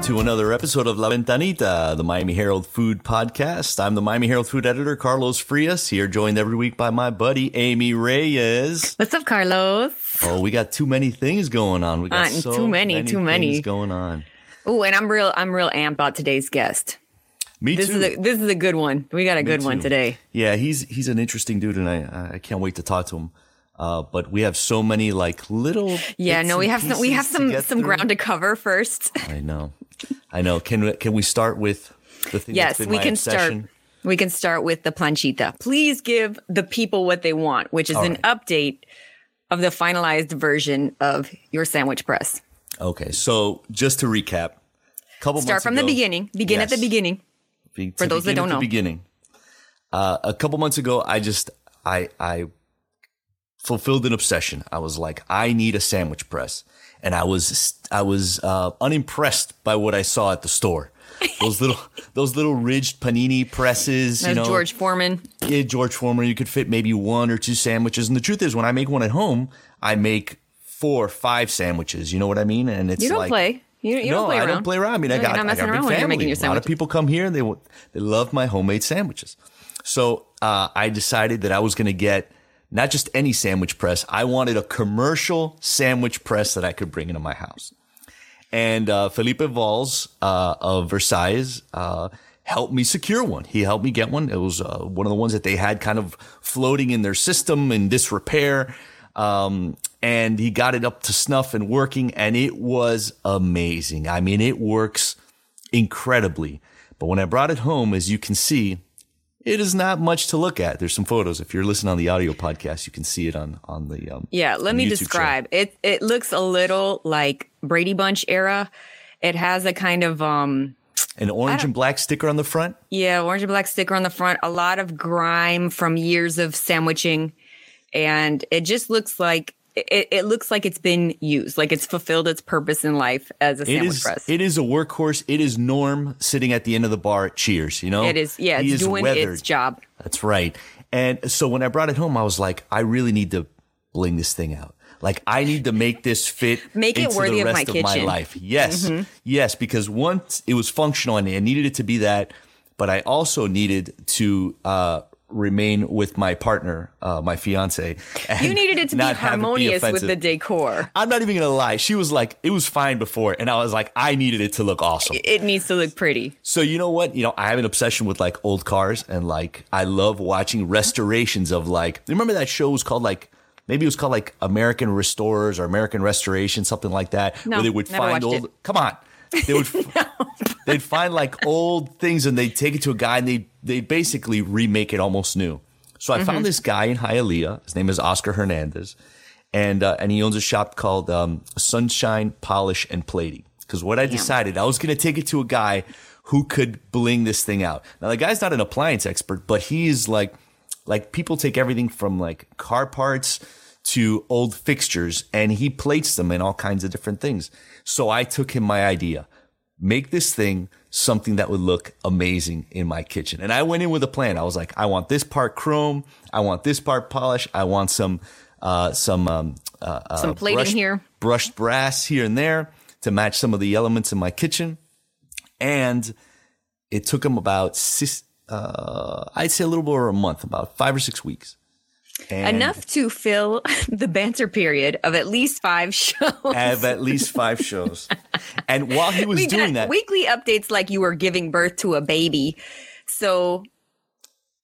welcome to another episode of La Ventanita, the Miami Herald Food Podcast. I'm the Miami Herald Food Editor, Carlos Frias, here joined every week by my buddy, Amy Reyes. What's up, Carlos? Oh, we got too many things going on. We got Uh, so too many, too many. things going on. Oh, and I'm real. I'm real amped about today's guest. Me This too. is a this is a good one. We got a good one today. yeah, he's he's an interesting dude, and I I can't wait to talk to him. Uh, but we have so many like little Yeah, no, we have some. We have some some through. ground to cover first. I know, I know. Can we- can we start with the thing? yes, that's been we can obsession? start. We can start with the planchita. Please give the people what they want, which is All an update of the finalized version of your sandwich press. Okay, so just to recap, couple Start from the beginning. Begin at the beginning. Be- For those that don't at the know. beginning. Uh, a couple months ago, I just I I fulfilled an obsession. I was like, I need a sandwich press, and I was I was uh, unimpressed by what I saw at the store. Those little those little ridged panini presses, you know, George Foreman. yeah, George Foreman. You could fit maybe one or two sandwiches, and the truth is, when I make one at home, I make four, or five sandwiches. You know what I mean? And it's You don't like, play. You, you no, don't play around. I around. don't play around. I mean, I got, I got a big family. making your a lot of people come here and they they love my homemade sandwiches. So uh, I decided that I was going to get not just any sandwich press. I wanted a commercial sandwich press that I could bring into my house. And uh, Felipe Valls uh, of Versailles uh, helped me secure one. He helped me get one. It was uh, one of the ones that they had kind of floating in their system in disrepair. Um, and he got it up to snuff and working, and it was amazing. I mean, it works incredibly. But when I brought it home, as you can see, it is not much to look at. There's some photos. If you're listening on the audio podcast, you can see it on on the um, Yeah, let me YouTube describe. It it looks a little like Brady Bunch era. It has a kind of um an orange and black sticker on the front. yeah, orange and black sticker on the front, a lot of grime from years of sandwiching and it just looks like it, it looks like it's been used, like it's fulfilled its purpose in life as a sandwich is press. it is a workhorse. It is Norm sitting at the end of the bar at Cheers. You know, it is yeah, He it's is doing weathered. its job. That's right. And so when I brought it home, I was like, I really need to bling this thing out. Like I need to make this fit. Make it worthy the of my of my. Mm-hmm. life. Yes, yes, because once it was functional and I needed it to be that, but I also needed to uh, remain with my partner, uh, my fiance. You needed it to be harmonious with the decor. I'm not even gonna lie. She was like, it was fine before, and I was like, I needed it to look awesome. It needs to look pretty. So you know what? You know, I have an obsession with like old cars and like I love watching restorations of like remember that show was called like maybe it was called like American Restorers or American Restoration, something like that. No, where they would find old it. come on. They would they'd find like old things and they'd take it to a guy and they they basically remake it almost new. So I Mm-hmm. found this guy in Hialeah. His name is Oscar Hernandez. And uh, and he owns a shop called um, Sunshine Polish and Plating. Because what I decided, I was going to take it to a guy who could bling this thing out. Now the guy's not an appliance expert, but he's like like people take everything from like car parts to old fixtures and he plates them in all kinds of different things. So I took him my idea. Make this thing something that would look amazing in my kitchen. And I went in with a plan. I was like, I want this part chrome. I want this part polish. I want some, uh, some, um, uh, Some plating brushed- here. brushed brass here and there to match some of the elements in my kitchen. And it took him about six, uh, I'd say a little over a month, about five or six weeks. And Enough to fill the banter period of at least five shows. Have at least five shows. And while he was we doing that, weekly updates like you were giving birth to a baby. So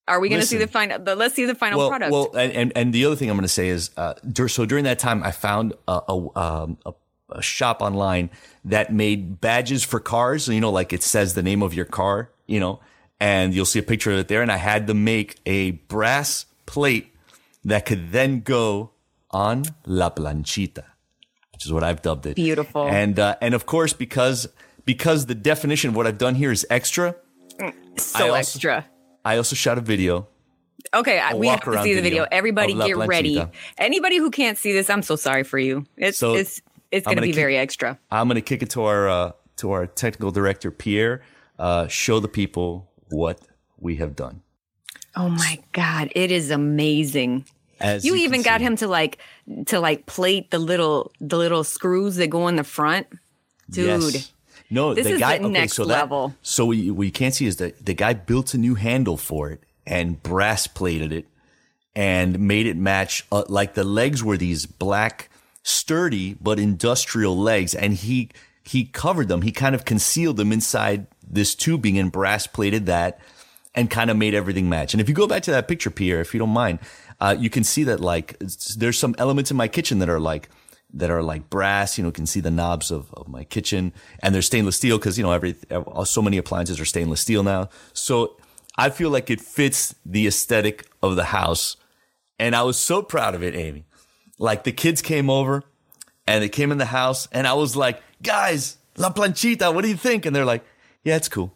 are we going to see the final the, let's see the final well, product. well, and, and and the other thing I'm going to say is, uh, dur- so during that time, I found a a, um, a a shop online that made badges for cars. You know, like it says the name of your car. You know, and you'll see a picture of it there. And I had them make a brass plate that could then go on la planchita, which is what I've dubbed it. Beautiful. And uh, and of course, because because the definition of what I've done here is extra, so I also- extra. I also shot a video. Okay, I- we have to see the video video. Everybody get ready. Anybody who can't see this, I'm so sorry for you. It's So, it's it's going to be keep- very extra. I'm going to kick it to our uh, to our technical director Pierre. Uh, show the people what we have done. Oh my god, it is amazing. As You, can even got him to like to like plate the little the little screws that go in the front. Dude. Yes. No, This the is guy. the okay, next so that, level. So what you, what you can't see is that the guy built a new handle for it and brass plated it and made it match. Uh, like the legs were these black, sturdy but industrial legs, and he he covered them. He kind of concealed them inside this tubing and brass plated that, and kind of made everything match. And if you go back to that picture, Pierre, if you don't mind, uh, you can see that like there's some elements in my kitchen that are like that are like brass. You know, you can see the knobs of, of my kitchen, and they're stainless steel because you know every so many appliances are stainless steel now. So I feel like it fits the aesthetic of the house, and I was so proud of it, Amy. Like the kids came over, and they came in the house, and I was like, "Guys, la planchita, what do you think?" And they're like, "Yeah, it's cool."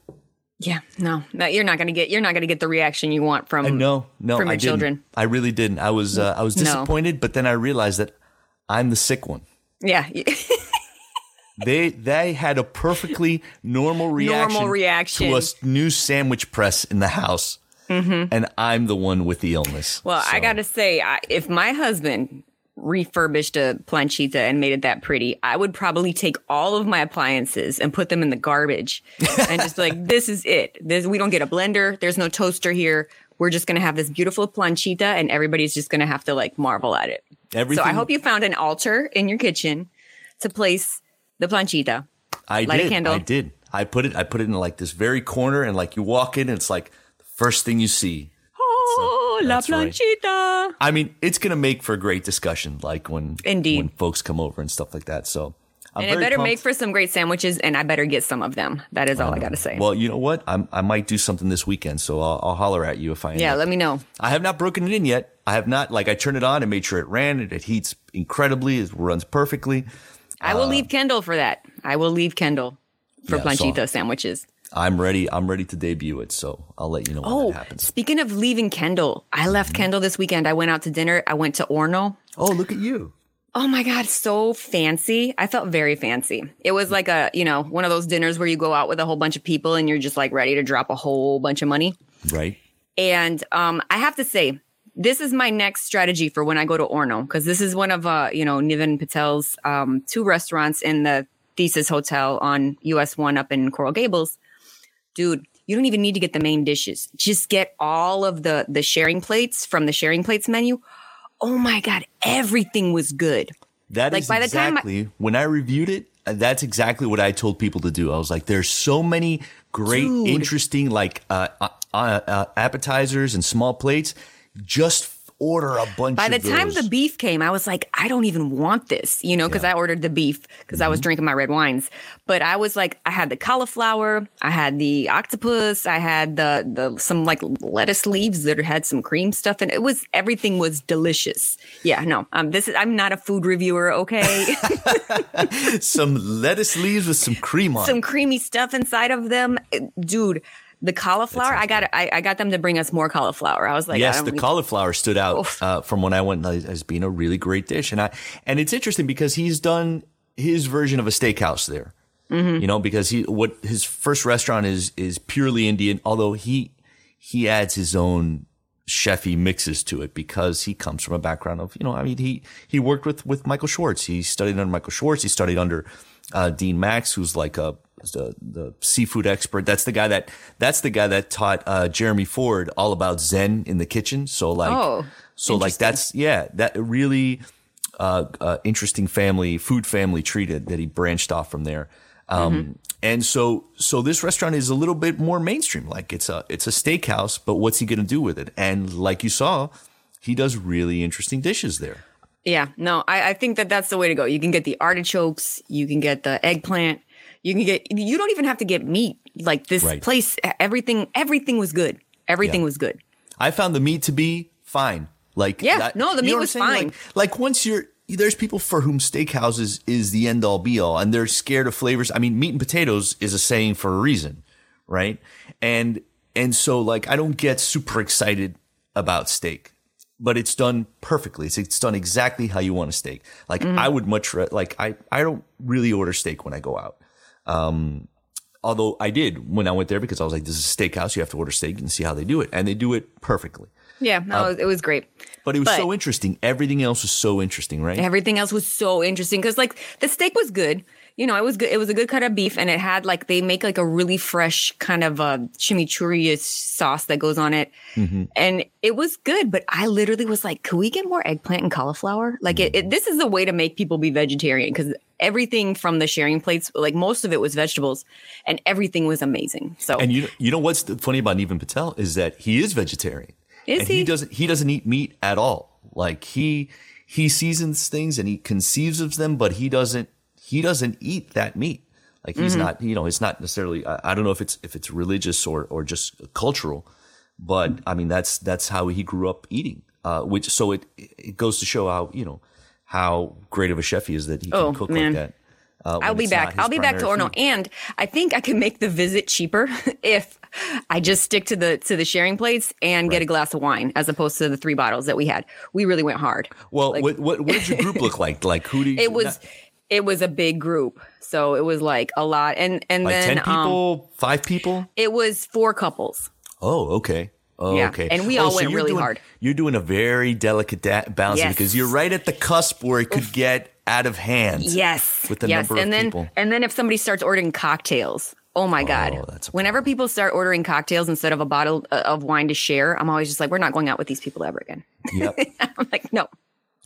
Yeah, no, no, you're not gonna get you're not gonna get the reaction you want from No, no, from I your didn't. children. I really didn't. I was uh, I was No. disappointed, but then I realized that I'm the sick one. Yeah, They they had a perfectly normal reaction, Normal reaction. to a new sandwich press in the house, and I'm the one with the illness. Mm-hmm. Well, I gotta say, I, if my husband refurbished a planchita and made it that pretty, I would probably take all of my appliances and put them in the garbage and just be like, "This is it. This we don't get a blender. There's no toaster here. We're just gonna have this beautiful planchita, and everybody's just gonna have to like marvel at it." everything. So I hope you found an altar in your kitchen to place the planchita. I light a did. candle. I did. I put it. I put it in like this very corner, and like you walk in, and it's like the first thing you see. Oh, la that's right. planchita. I mean, it's gonna make for a great discussion, like when Indeed. when folks come over and stuff like that. So. I'm And it very better pumped. make for some great sandwiches, and I better get some of them. That is all I gotta say. Well, you know what? I'm, I might do something this weekend, so I'll, I'll holler at you if I. yeah, up- let me know. I have not broken it in yet. I have not. Like I turned it on and made sure it ran. It, it heats incredibly. It runs perfectly. I will leave Kendall for that. I will leave Kendall for Uh, Yeah, so- planchita sandwiches. I'm ready. I'm ready to debut it. So I'll let you know when Oh, that happens. speaking of leaving Kendall, I left Kendall this weekend. I went out to dinner. I went to Orno. Oh, look at you. Oh my God, so fancy. I felt very fancy. It was like a, you know, one of those dinners where you go out with a whole bunch of people and you're just like ready to drop a whole bunch of money. Right. And um, I have to say, this is my next strategy for when I go to Orno because this is one of uh, you know Niven Patel's um, two restaurants in the Thesis Hotel on US One up in Coral Gables. Dude, you don't even need to get the main dishes. Just get all of the the sharing plates from the sharing plates menu. Oh my god, everything was good. That Like, is by the time I- exactly when I reviewed it. uh, That's exactly what I told people to do. I was like, "There's so many great, Dude. interesting like uh, uh, uh, appetizers and small plates. Just order a bunch." Of By the time the beef came, I was like, I don't even want this, you know, because I ordered the beef because I Mm-hmm. was drinking my red wines. But I was like, I had the cauliflower, I had the octopus, I had the the some like lettuce leaves that had some cream stuff, and it was everything was delicious. Yeah, no, um, this is I'm not a food reviewer, okay? some lettuce leaves with some cream on. some creamy stuff inside of them, dude. The cauliflower, I got I, I got them to bring us more cauliflower. I was like, yes, the cauliflower stood out uh, from when I went as as being a really great dish, and I and it's interesting because he's done his version of a steakhouse there. Mm-hmm. You know, because he what his first restaurant is is purely Indian, although he he adds his own chefy mixes to it because he comes from a background of you know I mean he he worked with with Michael Schwartz. He studied under Michael Schwartz. He studied under uh, Dean Max, who's like a the, the seafood expert. That's the guy that that's the guy that taught uh, Jeremy Ford all about Zen in the kitchen. So like Oh, so like that's yeah that really uh, uh, interesting family food family treated that, that he branched off from there. Um, Mm-hmm. And so so this restaurant is a little bit more mainstream. Like it's a it's a steakhouse, but what's he going to do with it? And like you saw, he does really interesting dishes there. Yeah, no, I, I think that that's the way to go. You can get the artichokes, you can get the eggplant, you can get. You don't even have to get meat. Like this Right. place, everything, everything was good. Everything Yeah. was good. I found the meat to be fine. Like Yeah, no, the meat was fine. Like, like once you're there's people for whom steakhouses is the end all be all, and they're scared of flavors. I mean, meat and potatoes is a saying for a reason, right? And and so like I don't get super excited about steak, but it's done perfectly. It's it's done exactly how you want a steak. Like Mm-hmm. I would much ra- like I I don't really order steak when I go out. Um, although I did when I went there because I was like, this is a steakhouse. You have to order steak and see how they do it, and they do it perfectly. Yeah, no, it was great. But it was But- so interesting. Everything else was so interesting, right? Everything else was so interesting because, like, the steak was good. You know, it was good. It was a good cut of beef, and it had like they make like a really fresh kind of uh, chimichurri sauce that goes on it, Mm-hmm. and it was good. But I literally was like, "Could we get more eggplant and cauliflower?" Like, it, it, this is the way to make people be vegetarian because everything from the sharing plates, like most of it was vegetables, and everything was amazing. So And you you know what's funny about Niven Patel is that he is vegetarian. Is and he? doesn't he doesn't eat meat at all. Like he he seasons things and he conceives of them, but he doesn't he doesn't eat that meat. Like he's Mm-hmm. not you know it's not necessarily I, I don't know if it's if it's religious or or just cultural, but I mean that's that's how he grew up eating. Uh, which so it it goes to show how you know how great of a chef he is that he can Oh, cook man. like that. Uh, I'll be back. I'll be back to Orno, food. and I think I can make the visit cheaper if I just stick to the to the sharing plates and get a glass of wine as opposed to the three bottles that we had. We really went hard. Well, Like- what, what what did your group look like? Like who do you? It was it was a big group, so it was like a lot, and and like then ten um, five people. it was four couples. Oh, okay. Oh, Yeah, okay. and we Oh, all so went really doing- hard. You're doing a very delicate da- balance Yes. because you're right at the cusp where it could get out of hand. Yes. With the yes. number of then, people. And then if somebody starts ordering cocktails, oh my God. that's Whenever people start ordering cocktails instead of a bottle uh, of wine to share, I'm always just like, we're not going out with these people ever again. Yep. I'm like, no.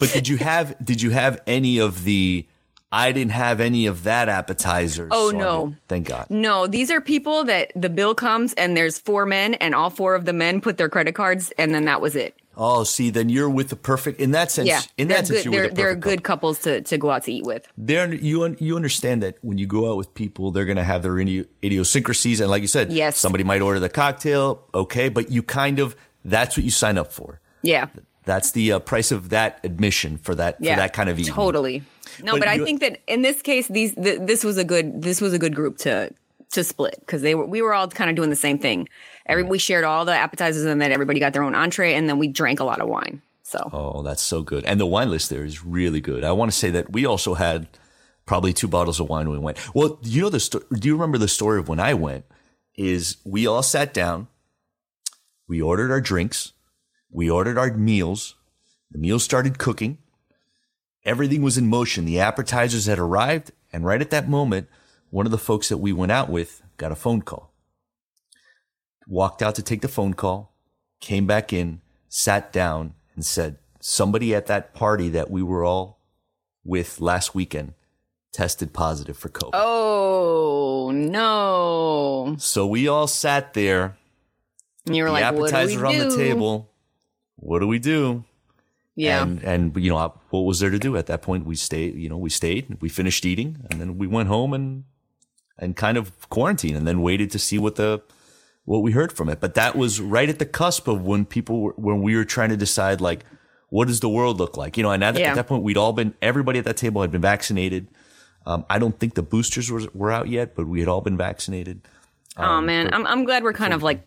but did you have did you have any of the? I didn't have any of that appetizers. Oh, on no. it. Thank God. No, these are people that the bill comes and there's four men and all four of the men put their credit cards and then that was it. Oh, see, then you're with the perfect. In that sense, Yeah. in that sense, good. you're They're, with the they're good couples to, to go out to eat with. They're, you you understand that when you go out with people, they're going to have their idi- idiosyncrasies, and like you said, Yes. somebody might order the cocktail, okay, but you kind of that's what you sign up for. Yeah. That's the uh, price of that admission for that Yeah. for that kind of eating. Totally. No, But but, I you- think that in this case, these th- this was a good this was a good group to to split because they were we were all kind of doing the same thing. Every we shared all the appetizers and then everybody got their own entree and then we drank a lot of wine. So Oh, that's so good, and the wine list there is really good. I want to say that we also had probably two bottles of wine when we went. Well, you know the sto- do you remember the story of when I went? Is we all sat down, we ordered our drinks, we ordered our meals, the meals started cooking, everything was in motion. The appetizers had arrived, and right at that moment, one of the folks that we went out with got a phone call. Walked out to take the phone call, came back in, sat down, and said, Somebody at that party that we were all with last weekend tested positive for COVID. Oh no. So we all sat there, And you were the like, what do we appetizers on the table. What do we do? Yeah. And and you know what was there to do at that point? We stayed. You know, we stayed. We finished eating, and then we went home and and kind of quarantined, and then waited to see what the what we heard from it. But that was right at the cusp of when people were, when we were trying to decide like what does the world look like? You know, and at, Yeah. at that point we'd all been everybody at that table had been vaccinated. Um, I don't think the boosters were, were out yet, but we had all been vaccinated. oh man, I'm I'm glad we're kind of like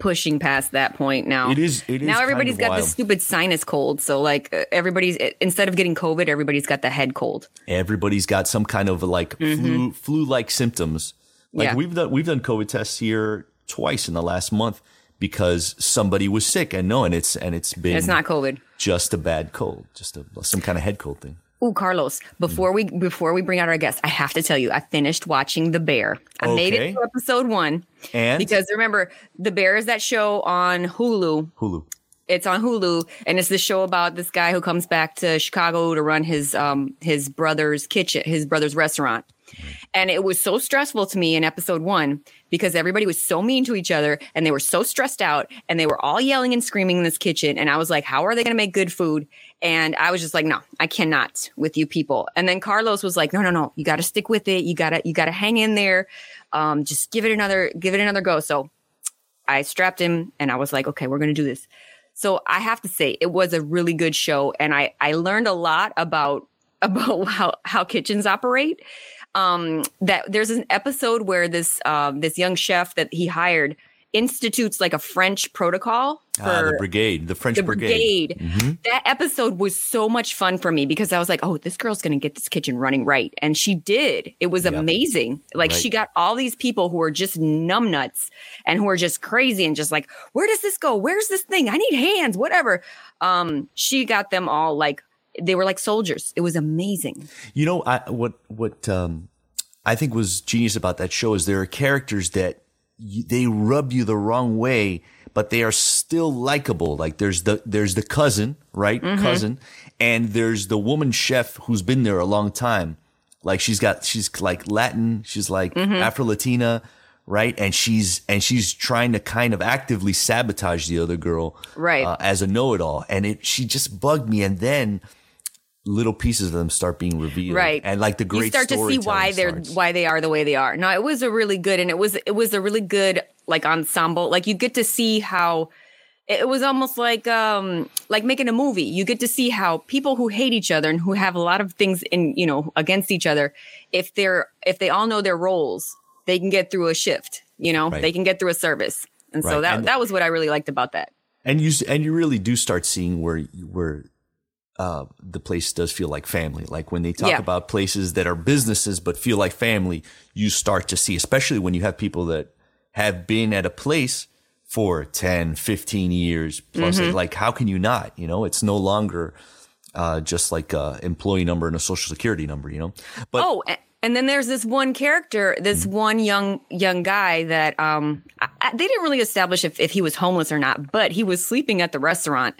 pushing past that point now. It is- it is now kind everybody's of got wild. the stupid sinus cold. So like uh, everybody's instead of getting COVID, everybody's got the head cold. everybody's got some kind of like flu flu like symptoms. Like Mm-hmm. Yeah. we've done we've done COVID tests here twice in the last month because somebody was sick and no, and it's and it's been It's not COVID. just a bad cold, just a some kind of head cold thing. Ooh, Carlos, before we before we bring out our guest, I have to tell you, I finished watching The Bear. I made it to episode one. And Because remember, The Bear is that show on Hulu. Hulu. It's on Hulu, and it's the show about this guy who comes back to Chicago to run his um his brother's kitchen, his brother's restaurant. And it was so stressful to me in episode one because everybody was so mean to each other and they were so stressed out and they were all yelling and screaming in this kitchen. And I was like, how are they going to make good food? And I was just like, no, I cannot with you people. And then Carlos was like, no, no, no, you got to stick with it. You got to, you got to hang in there. Um, just give it another, give it another go. So I strapped him and I was like, okay, we're going to do this. So I have to say it was a really good show and I I learned a lot about about how how kitchens operate. Um that there's an episode where this um this young chef that he hired institutes like a French protocol for Ah, the brigade, the French the brigade. brigade. That episode was so much fun for me because I was like, oh, this girl's going to get this kitchen running right. And she did. It was Yep. amazing. Like Right. she got all these people who are just numbnuts and who are just crazy and just like, where does this go? Where's this thing? I need hands, whatever. Um, she got them all like, they were like soldiers. It was amazing. You know, I what what um I think was genius about that show is there are characters that they rub you the wrong way, but they are still likable. Like there's the there's the cousin, right? Cousin, and there's the woman chef who's been there a long time. Like she's got she's like Latin, she's like Afro Latina, right? And she's and she's trying to kind of actively sabotage the other girl, Right. uh, as a know-it-all. And it she just bugged me. And then little pieces of them start being revealed, right. And like the great you start to see why they're why they are the way they are. No it was a really good and it was it was a really good like ensemble. Like you get to see how it was almost like um like making a movie. You get to see how people who hate each other and who have a lot of things in you know against each other if they're if they all know their roles they can get through a shift you know? Right. they can get through a service. And so that And- that was what i really liked about that. And you and you really do start seeing where where uh, the place does feel like family. Like when they talk Yeah. about places that are businesses but feel like family, you start to see, especially when you have people that have been at a place for 10, 15 years plus. Mm-hmm. Like, how can you not? You know, it's no longer uh, just like a employee number and a social security number, you know? But oh and then there's this one character this one young young guy that um I- they didn't really establish if, if he was homeless or not but he was sleeping at the restaurant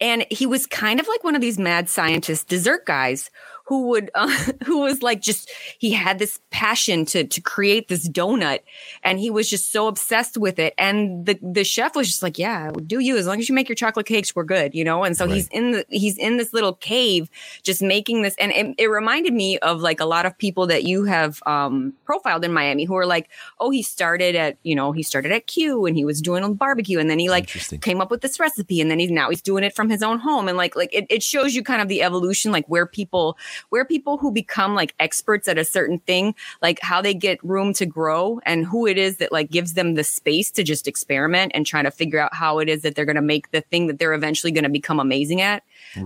and he was kind of like one of these mad scientist dessert guys who would uh, who was like just he had this passion to to create this donut and he was just so obsessed with it and the the chef was just like yeah do you. As long as you make your chocolate cakes we're good you know? And so he's in the he's in this little cave just making this and it, it reminded me of like a lot of people that you have um profiled in Miami who are like oh he started at you know he started at Q and he was doing a barbecue and then he like came up with this recipe and then he's now he's doing it from his own home and like like it, it shows you kind of the evolution like where people where people who become like experts at a certain thing like how they get room to grow and who it is that like gives them the space to just experiment and try to figure out how it is that they're going to make the thing that they're eventually going to become amazing at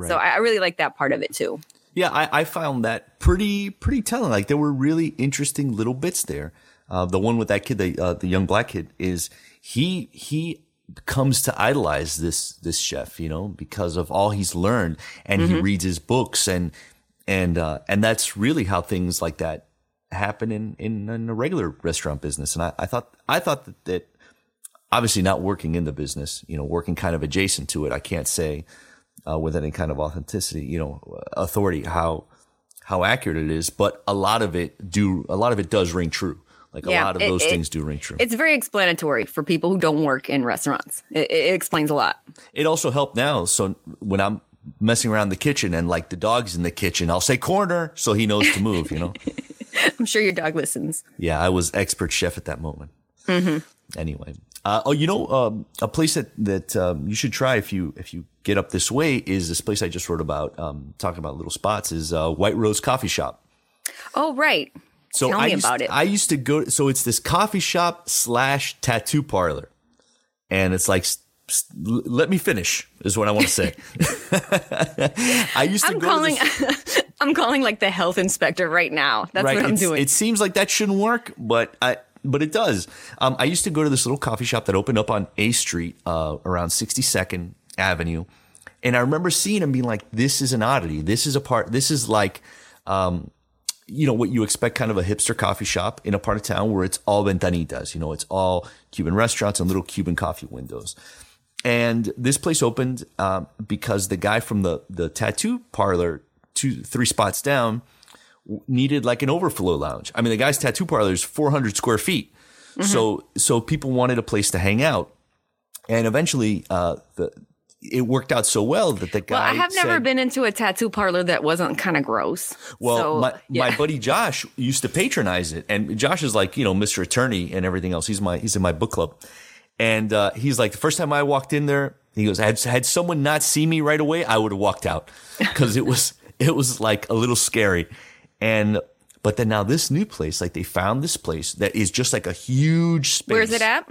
so I, I really like that part of it too Yeah, I, I found that pretty pretty telling. Like there were really interesting little bits there. Uh, the one with that kid, the uh, the young black kid, is he he comes to idolize this this chef, you know, because of all he's learned, and he reads his books, and and uh, and that's really how things like that happen in in, in a regular restaurant business. And I, I thought I thought that, that obviously not working in the business, you know, working kind of adjacent to it, I can't say uh, with any kind of authenticity, you know, authority how how accurate it is, but a lot of it do a lot of it does ring true. Like a lot of it- those it- things do ring true. it's very explanatory for people who don't work in restaurants it, it explains a lot It also helped now. So when I'm messing around the kitchen and like the dog's in the kitchen, I'll say corner so he knows to move, you know? i'm sure your dog listens yeah, I was expert chef at that moment. Anyway. Uh, oh, you know, um, a place that, that um, you should try if you if you get up this way is this place I just wrote about, um, talking about little spots, is uh, White Rose Coffee Shop. oh right So Tell I me used, about it. I used to go. So it's this coffee shop slash tattoo parlor, and it's like, s- s- l- let me finish is what I want to say. I used to i'm go calling to this, i'm calling like the health inspector right now that's right. what i'm it's- doing It seems like that shouldn't work, but I but it does. Um, I used to go to this little coffee shop that opened up on A Street, uh, around 62nd Avenue, and I remember seeing and being like, "This is an oddity. This is a part. This is like." Um, you know what you expect kind of a hipster coffee shop in a part of town where it's all ventanitas you know it's all cuban restaurants and little cuban coffee windows and this place opened um, because the guy from the the tattoo parlor two three spots down needed like an overflow lounge i mean the guy's tattoo parlor is 400 square feet so so people wanted a place to hang out and eventually uh the it worked out so well that the guy well, I have never said- been into a tattoo parlor that wasn't kind of gross. well, So, my, yeah. my buddy Josh used to patronize it, and Josh is like you know Mr. Attorney and everything else. He's my he's in my book club, and uh, he's like the first time I walked in there, he goes, had had someone not seen me right away, I would have walked out because it was it was like a little scary, and but then now this new place, like they found this place that is just like a huge space. Where's it at?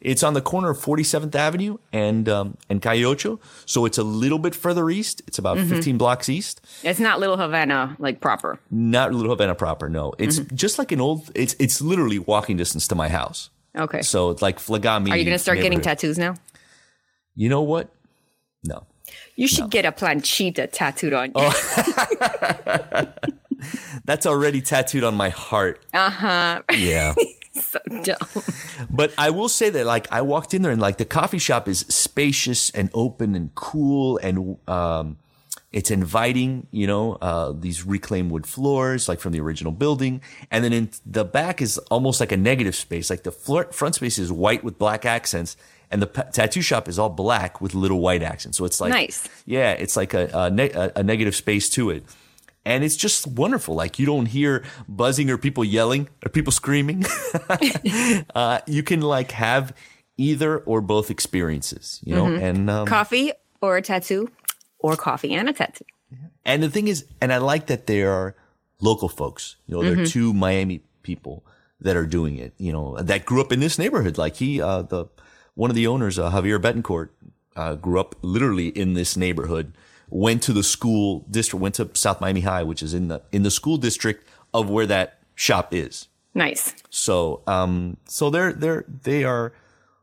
It's on the corner of 47th Avenue and um, and Calle Ocho, so it's a little bit further east. It's about Mm-hmm. 15 blocks east. It's not Little Havana like proper. Not Little Havana proper, no. It's Mm-hmm. just like an old. It's it's literally walking distance to my house. Okay. So it's like Flagami. Are you going to start getting tattoos now? You know what? No. You should get a planchita tattooed on you. Oh. That's already tattooed on my heart. Uh huh. Yeah. so dumb. But I will say that like I walked in there and like the coffee shop is spacious and open and cool and um it's inviting, you know, uh, these reclaimed wood floors, like from the original building. And then in the back is almost like a negative space. Like the floor, front space is white with black accents and the pa- tattoo shop is all black with little white accents. So it's like, Nice. yeah, it's like a, a, ne- a, a negative space to it. And it's just wonderful. Like you don't hear buzzing or people yelling or people screaming. uh, you can like have either or both experiences, you know, and, um, Coffee or a tattoo, or coffee and a tattoo. And the thing is, and I like that they are local folks. You know, Mm-hmm. they're two Miami people that are doing it. You know, that grew up in this neighborhood. Like he, uh, the one of the owners, uh, Javier Betancourt, uh, grew up literally in this neighborhood. Went to the school district. Went to South Miami High, which is in the in the school district of where that shop is. Nice. So, um, so they're they're they are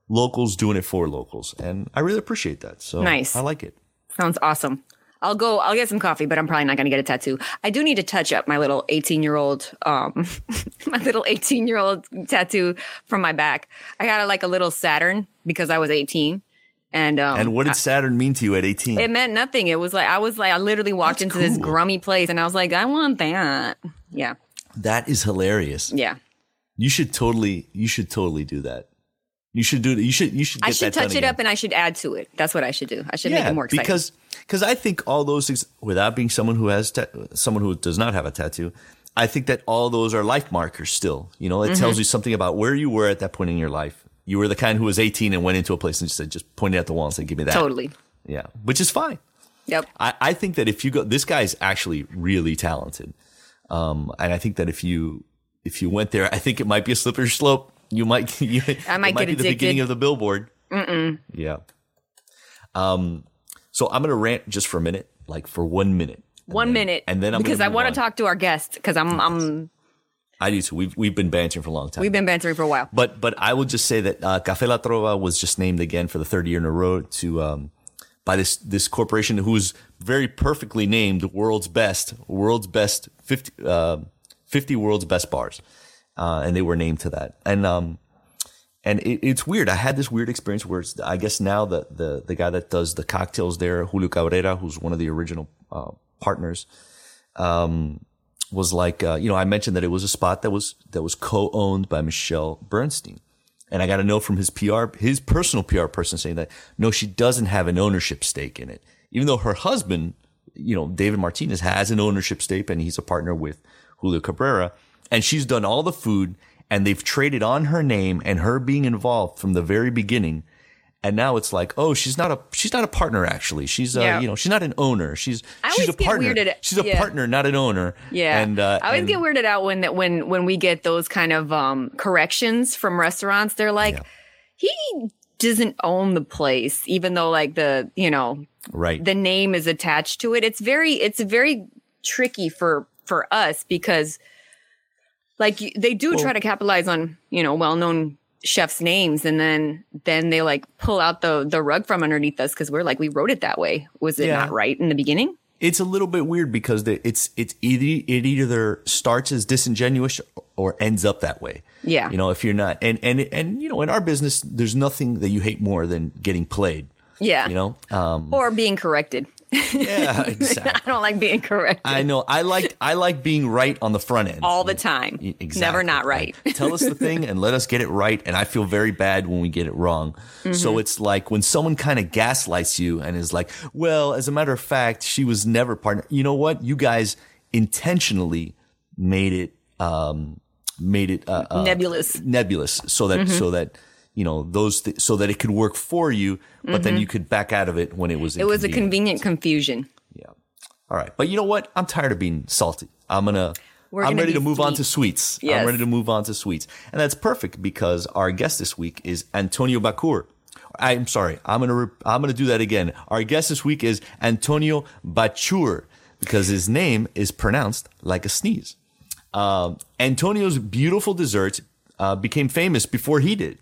locals doing it for locals, and I really appreciate that. So Nice. I like it. Sounds awesome. I'll go. I'll get some coffee, but I'm probably not going to get a tattoo. I do need to touch up my little 18 year old, um, my little 18 year old tattoo from my back. I got a, like a little Saturn because I was 18, and um, And what did Saturn mean to you at eighteen? it meant nothing. It was like I was like I literally walked That's into this cool. grummy place, and I was like, I want that. Yeah, that is hilarious. yeah. You should totally, you should totally do that. You should do it. You should, you should. Get I should touch it up, and I should add to it. That's what I should do. I should make it more exciting. because because I think all those things, without being someone who has ta- someone who does not have a tattoo, I think that all those are life markers. Still, you know, it Mm-hmm. tells you something about where you were at that point in your life. You were the kind who was 18 and went into a place and just said, just pointed at the wall and said, "Give me that." totally. Yeah, which is fine. Yep. I, I think that if you go, this guy's actually really talented, um, and I think that if you if you went there, I think it might be a slippery slope. You might, you, I might might get be the beginning of the billboard. Mm-mm. Yeah. Um, so I'm gonna rant just for a minute, like for one minute. One then- minute, and then I'm because gonna I want to talk to our guest because I'm I'm I do too. We've we've been bantering for a long time. we've been bantering for a while. But but I will just say that uh, Café La Trova was just named again for the third year in a row to um, by this this corporation who's very perfectly named world's best world's best 50, uh, 50 world's best bars, uh, and they were named to that. And um and it, it's weird. I had this weird experience where I guess now the, the the guy that does the cocktails there, Julio Cabrera, who's one of the original uh, partners, um, was like, uh, you know, I mentioned that it was a spot that was that was co-owned by Michelle Bernstein, and I got a note from his PR, his personal PR person saying that no, she doesn't have an ownership stake in it, even though her husband, you know, David Martinez has an ownership stake and he's a partner with Julio Cabrera, and she's done all the food, and they've traded on her name and her being involved from the very beginning. And now it's like, oh, she's not a she's not a partner actually. She's uh, Yeah. you know she's not an owner. She's I she's a partner. weirded- she's a yeah. partner, not an owner. Yeah, and uh, I always and- get weirded out when that when when we get those kind of um, corrections from restaurants. They're like, Yeah. he doesn't own the place, even though like the you know right. the name is attached to it. It's very it's very tricky for for us because like they do try to capitalize on you know well known chefs names and then then they like pull out the the rug from underneath us because we're like we wrote it that way was it Yeah. not right in the beginning it's a little bit weird because the, it's it's either it either starts as disingenuous or ends up that way. Yeah. You know, if you're not and and and you know, in our business, there's nothing that you hate more than getting played. yeah You know, um, or being corrected yeah, exactly. I don't like being correct. I know. I like I like being right on the front end. all the time. Y- Never not right. Tell us the thing and let us get it right. And I feel very bad when we get it wrong. Mm-hmm. So it's like when someone kind of gaslights you and is like, well, as a matter of fact, she was never partner. You know what? You guys intentionally made it, um, made it, uh, uh, Nebulous. nebulous so that, Mm-hmm. so that, you know, those, th- so that it could work for you, but then you could back out of it when it was, Mm-hmm. It was a convenient confusion. Yeah. All right. But you know what? I'm tired of being salty. I'm going to We're I'm gonna ready to move on to sweets. Yes. I'm ready to move on to sweets. And that's perfect because our guest this week is Antonio Bacur. I'm sorry. I'm going to re- I'm to do that again. Our guest this week is Antonio Bachour because his name is pronounced like a sneeze. Um, Antonio's beautiful desserts uh, became famous before he did.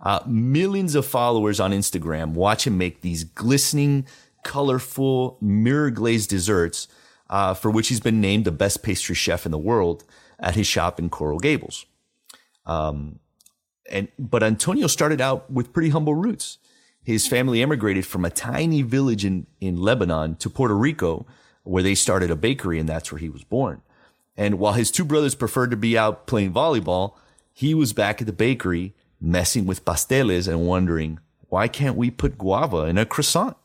Uh, millions of followers on Instagram watch him make these glistening, colorful, mirror glazed desserts uh, for which he's been named the best pastry chef in the world at his shop in Coral Gables. Um, and but Antonio started out with pretty humble roots. His family emigrated from a tiny village in, in Lebanon to Puerto Rico, where they started a bakery, and that's where he was born. And while his two brothers preferred to be out playing volleyball, he was back at the bakery messing with pasteles and wondering, why can't we put guava in a croissant?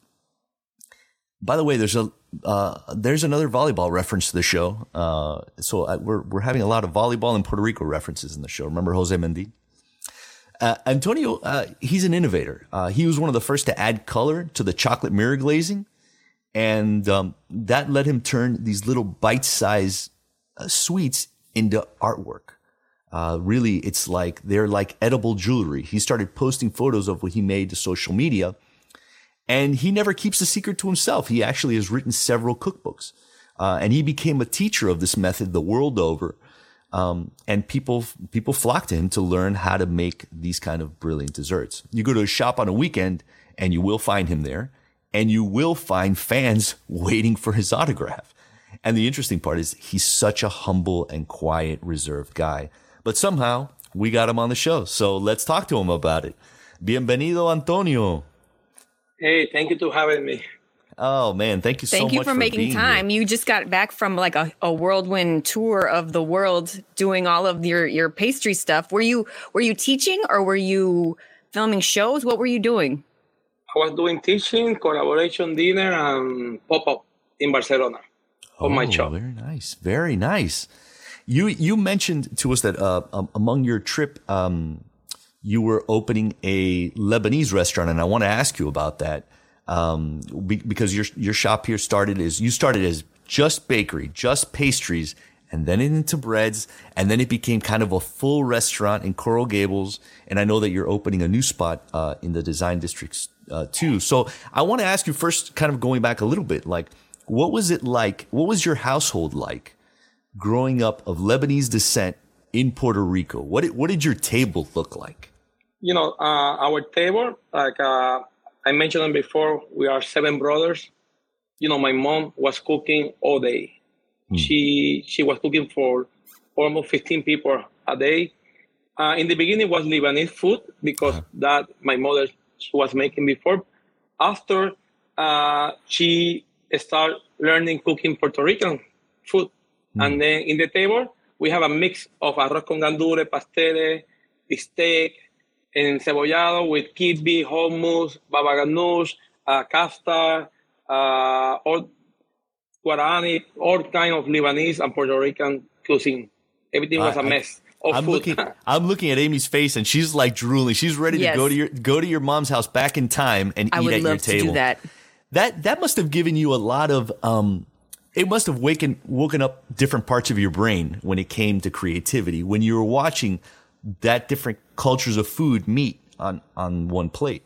By the way, there's a uh, there's another volleyball reference to the show. Uh, so I, we're we're having a lot of volleyball and Puerto Rico references in the show. Remember Jose Mendy? Uh, Antonio, uh, he's an innovator. Uh, he was one of the first to add color to the chocolate mirror glazing, and um, that let him turn these little bite-sized uh, sweets into artwork. Really, it's like they're like edible jewelry. He started posting photos of what he made to social media and he never keeps a secret to himself. He actually has written several cookbooks. Uh, and he became a teacher of this method the world over. Um, and people people flock to him to learn how to make these kind of brilliant desserts. You go to a shop on a weekend, and you will find him there, and you will find fans waiting for his autograph. And the interesting part is he's such a humble and quiet, reserved guy. But somehow we got him on the show, so let's talk to him about it. Bienvenido, Antonio. Hey, thank you for having me. Oh man, thank you so thank much. you for, for making time. Here. You just got back from like a, a whirlwind tour of the world doing all of your your pastry stuff. Were you were you teaching or were you filming shows? What were you doing? I was doing teaching, collaboration dinner and pop-up in Barcelona on oh, my shop. Very nice. Very nice. You you mentioned to us that uh, um, among your trip um, you were opening a Lebanese restaurant, and I want to ask you about that um, be, because your your shop here started as you started as just bakery, just pastries, and then into breads, and then it became kind of a full restaurant in Coral Gables. And I know that you're opening a new spot uh, in the design districts uh, too. So I want to ask you first, kind of going back a little bit, like what was it like? What was your household like growing up of Lebanese descent in Puerto Rico? What did, what did your table look like? you know, uh, our table, like uh, I mentioned before, we are seven brothers. You know, my mom was cooking all day. Mm. She she was cooking for almost 15 people a day. Uh, in the beginning, was Lebanese food because uh-huh. that my mother was making before. After uh, she started learning cooking Puerto Rican food, mm. and then in the table we have a mix of arroz con gandules, pasteles, steak, and encebollado with kidney, hummus, baba ganoush, uh, kafta, uh, all Guarani, all kind of Lebanese and Puerto Rican cuisine. Everything was a mess. I, am looking. I'm looking at Amy's face, and she's like drooling. She's ready yes. to go to your go to your mom's house back in time and I eat at your table. that. That that must have given you a lot of. Um, it must have waken woken up different parts of your brain when it came to creativity. When you were watching that different cultures of food meet on on one plate.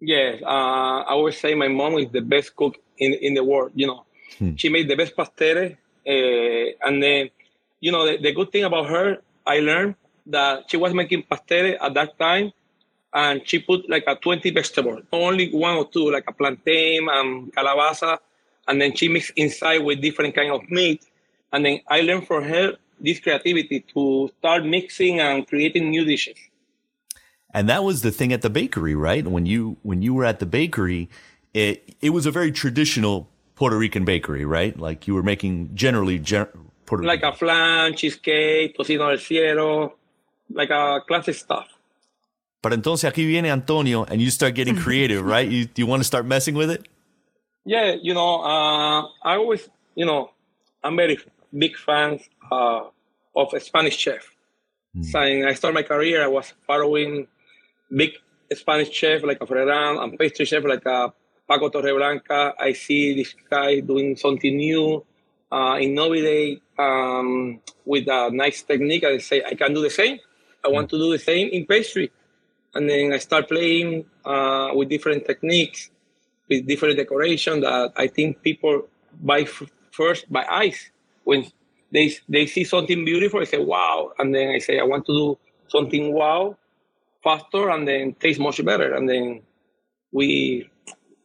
Yes, uh, I always say my mom is the best cook in in the world. You know, hmm. she made the best pasteles, uh, and then you know the, the, good thing about her, I learned that she was making pasteles at that time, and she put like a twenty vegetables, only one or two, like a plantain and calabaza, and then she mixed inside with different kind of meat, and then I learned from her this creativity to start mixing and creating new dishes. And that was the thing at the bakery, right? When you when you were at the bakery, it it was a very traditional Puerto Rican bakery, right? Like you were making generally gen- Puerto like Rican. a flan, cheesecake, tocino del cielo, like a classic stuff. But entonces aquí viene Antonio, and you start getting creative, right? You you want to start messing with it? Yeah, you know, uh, I always, you know, I'm very big fan uh, of a Spanish chef. Mm. So I started my career, I was following big Spanish chef like a Ferran and pastry chef like a Paco Torreblanca. I see this guy doing something new, uh, innovate um, with a nice technique. I say I can do the same. I want to do the same in pastry, and then I start playing uh, with different techniques, with different decoration that I think people buy f- first by eyes when they they see something beautiful. I say wow, and then I say I want to do something wow faster and then taste much better and then we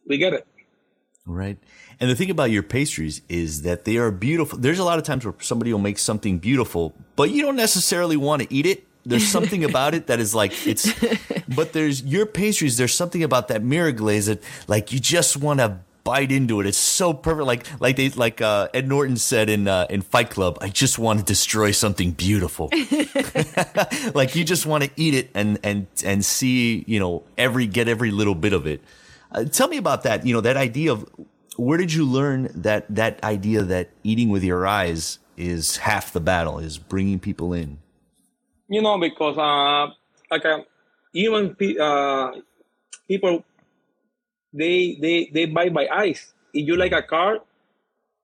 we get it Right. And the thing about your pastries is that they are beautiful. There's a lot of times where somebody will make something beautiful, but you don't necessarily want to eat it. There's something about it that is like it's, but there's your pastries. There's something about that mirror glaze that like you just want to bite into it. It's so perfect. Like like they like uh, Ed Norton said in uh, in Fight Club. I just want to destroy something beautiful. like you just want to eat it and and and see you know every get every little bit of it. Uh, tell me about that. You know that idea of where did you learn that that idea that eating with your eyes is half the battle is bringing people in. You know because uh, like uh, even pe- uh, people they they they buy by eyes. If you like a car,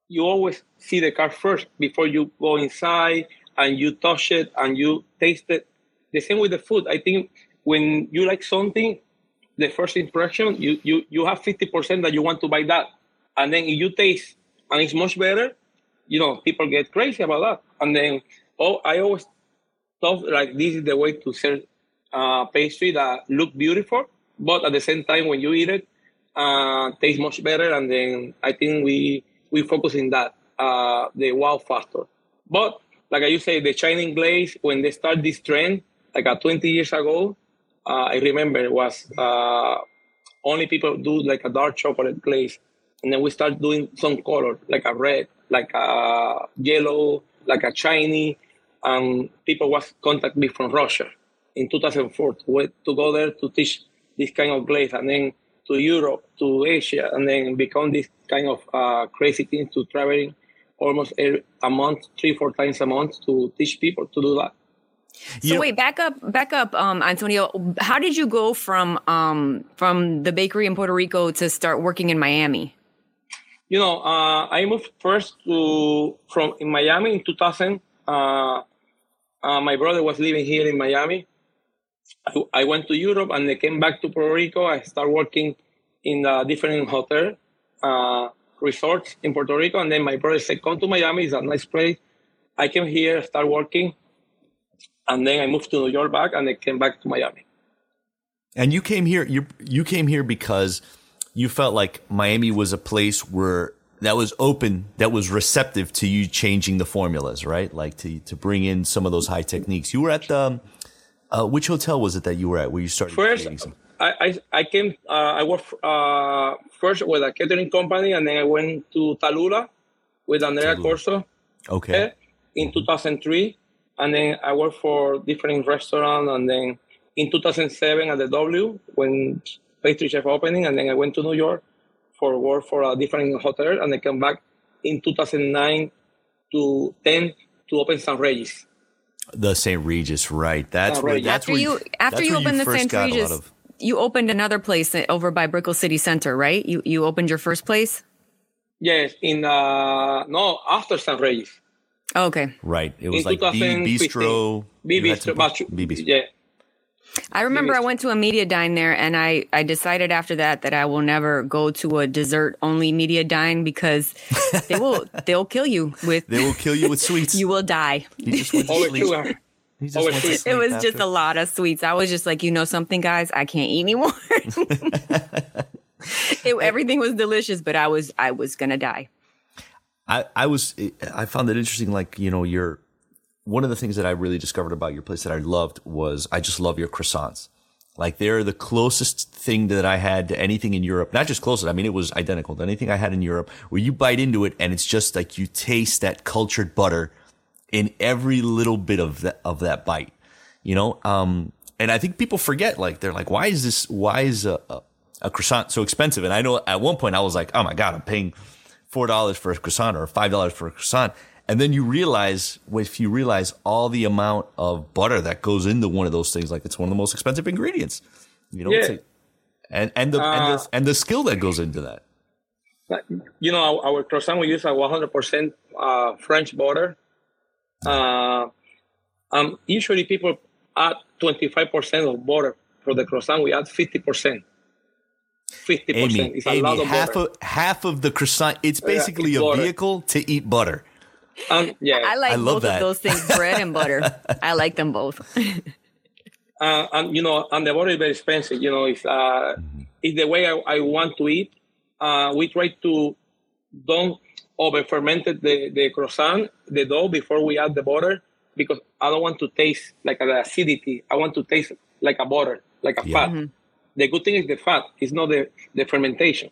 you always see the car first before you go inside and you touch it and you taste it. The same with the food. I think when you like something, the first impression you you you have fifty percent that you want to buy that, and then if you taste and it's much better, you know people get crazy about that. And then oh, I always thought like this is the way to sell uh, pastry that look beautiful, but at the same time when you eat it, uh, tastes much better. And then I think we we focus in that uh, the wow factor. But like I say, the Chinese glaze when they start this trend, like uh, 20 years ago, uh, I remember it was uh, only people do like a dark chocolate glaze, and then we start doing some color like a red, like a yellow, like a shiny, and people was contact me from Russia in 2004 to, to go there to teach this kind of glaze, and then to Europe, to Asia, and then become this kind of uh, crazy thing to traveling almost a, a month, three, four times a month to teach people to do that. So you wait, back up, back up, um, Antonio. How did you go from um, from the bakery in Puerto Rico to start working in Miami? You know, uh, I moved first to from in Miami in 2000. Uh, uh, my brother was living here in Miami, I, went to Europe and I came back to Puerto Rico. I started working in a different hotel uh, resorts in Puerto Rico. And then my brother said, come to Miami. It's a nice place. I came here, start working. And then I moved to New York back and I came back to Miami. And you came here, you, you came here because you felt like Miami was a place where that was open, that was receptive to you changing the formulas, right? Like to, to bring in some of those high techniques. You were at the, uh, which hotel was it that you were at where you started? First, I, I, I came, uh, I worked uh, first with a catering company and then I went to Talula with Andrea. Curto. Okay. In 2003. And then I worked for different restaurants. And then in 2007 at the W when pastry chef opening. And then I went to New York for work for a different hotel. And I came back in 2009 to 10 to open St. Regis. The St. Regis, right? That's oh, where. That's after where you after you opened the St. Regis, of... you opened another place over by Brickell City Center, right? You you opened your first place. Yes, in uh no after St. Regis. Oh, okay. Right. It was in like B Bistro. B Bistro. B Bistro. Yeah. I remember I went to a media dine there and I, I decided after that that I will never go to a dessert only media dine because they will they'll kill you with They will kill you with sweets. you will die. just went to sleep. it was after. just a lot of sweets. I was just like, you know something, guys, I can't eat anymore. it, everything was delicious, but I was I was gonna die. I, I was I found it interesting, like, you know, you're one of the things that I really discovered about your place that I loved was I just love your croissants. Like they're the closest thing that I had to anything in Europe. Not just closest. I mean, it was identical to anything I had in Europe where you bite into it and it's just like you taste that cultured butter in every little bit of that, of that bite, you know? Um, and I think people forget, like, they're like, why is this, why is a, a, a croissant so expensive? And I know at one point I was like, oh my God, I'm paying $4 for a croissant or $5 for a croissant. And then you realize, if you realize all the amount of butter that goes into one of those things, like it's one of the most expensive ingredients, you know, yeah. and, and the, uh, and the, and the skill that goes into that. You know, our, our croissant, we use a 100% uh, French butter. Uh, um, usually people add 25% of butter for the croissant. We add 50%. 50% Amy, is a Amy, lot of half butter. Of, half of the croissant, it's basically yeah, it's a vehicle to eat butter. Um, yeah, I like I both that. of those things, bread and butter. I like them both. uh, and you know, and the butter is very expensive. You know, it's uh, mm-hmm. it's the way I, I want to eat. uh, we try to don't over fermented the, the croissant, the dough before we add the butter because I don't want to taste like the acidity. I want to taste like a butter, like a Yeah. fat. The good thing is the fat, it's not the, the fermentation.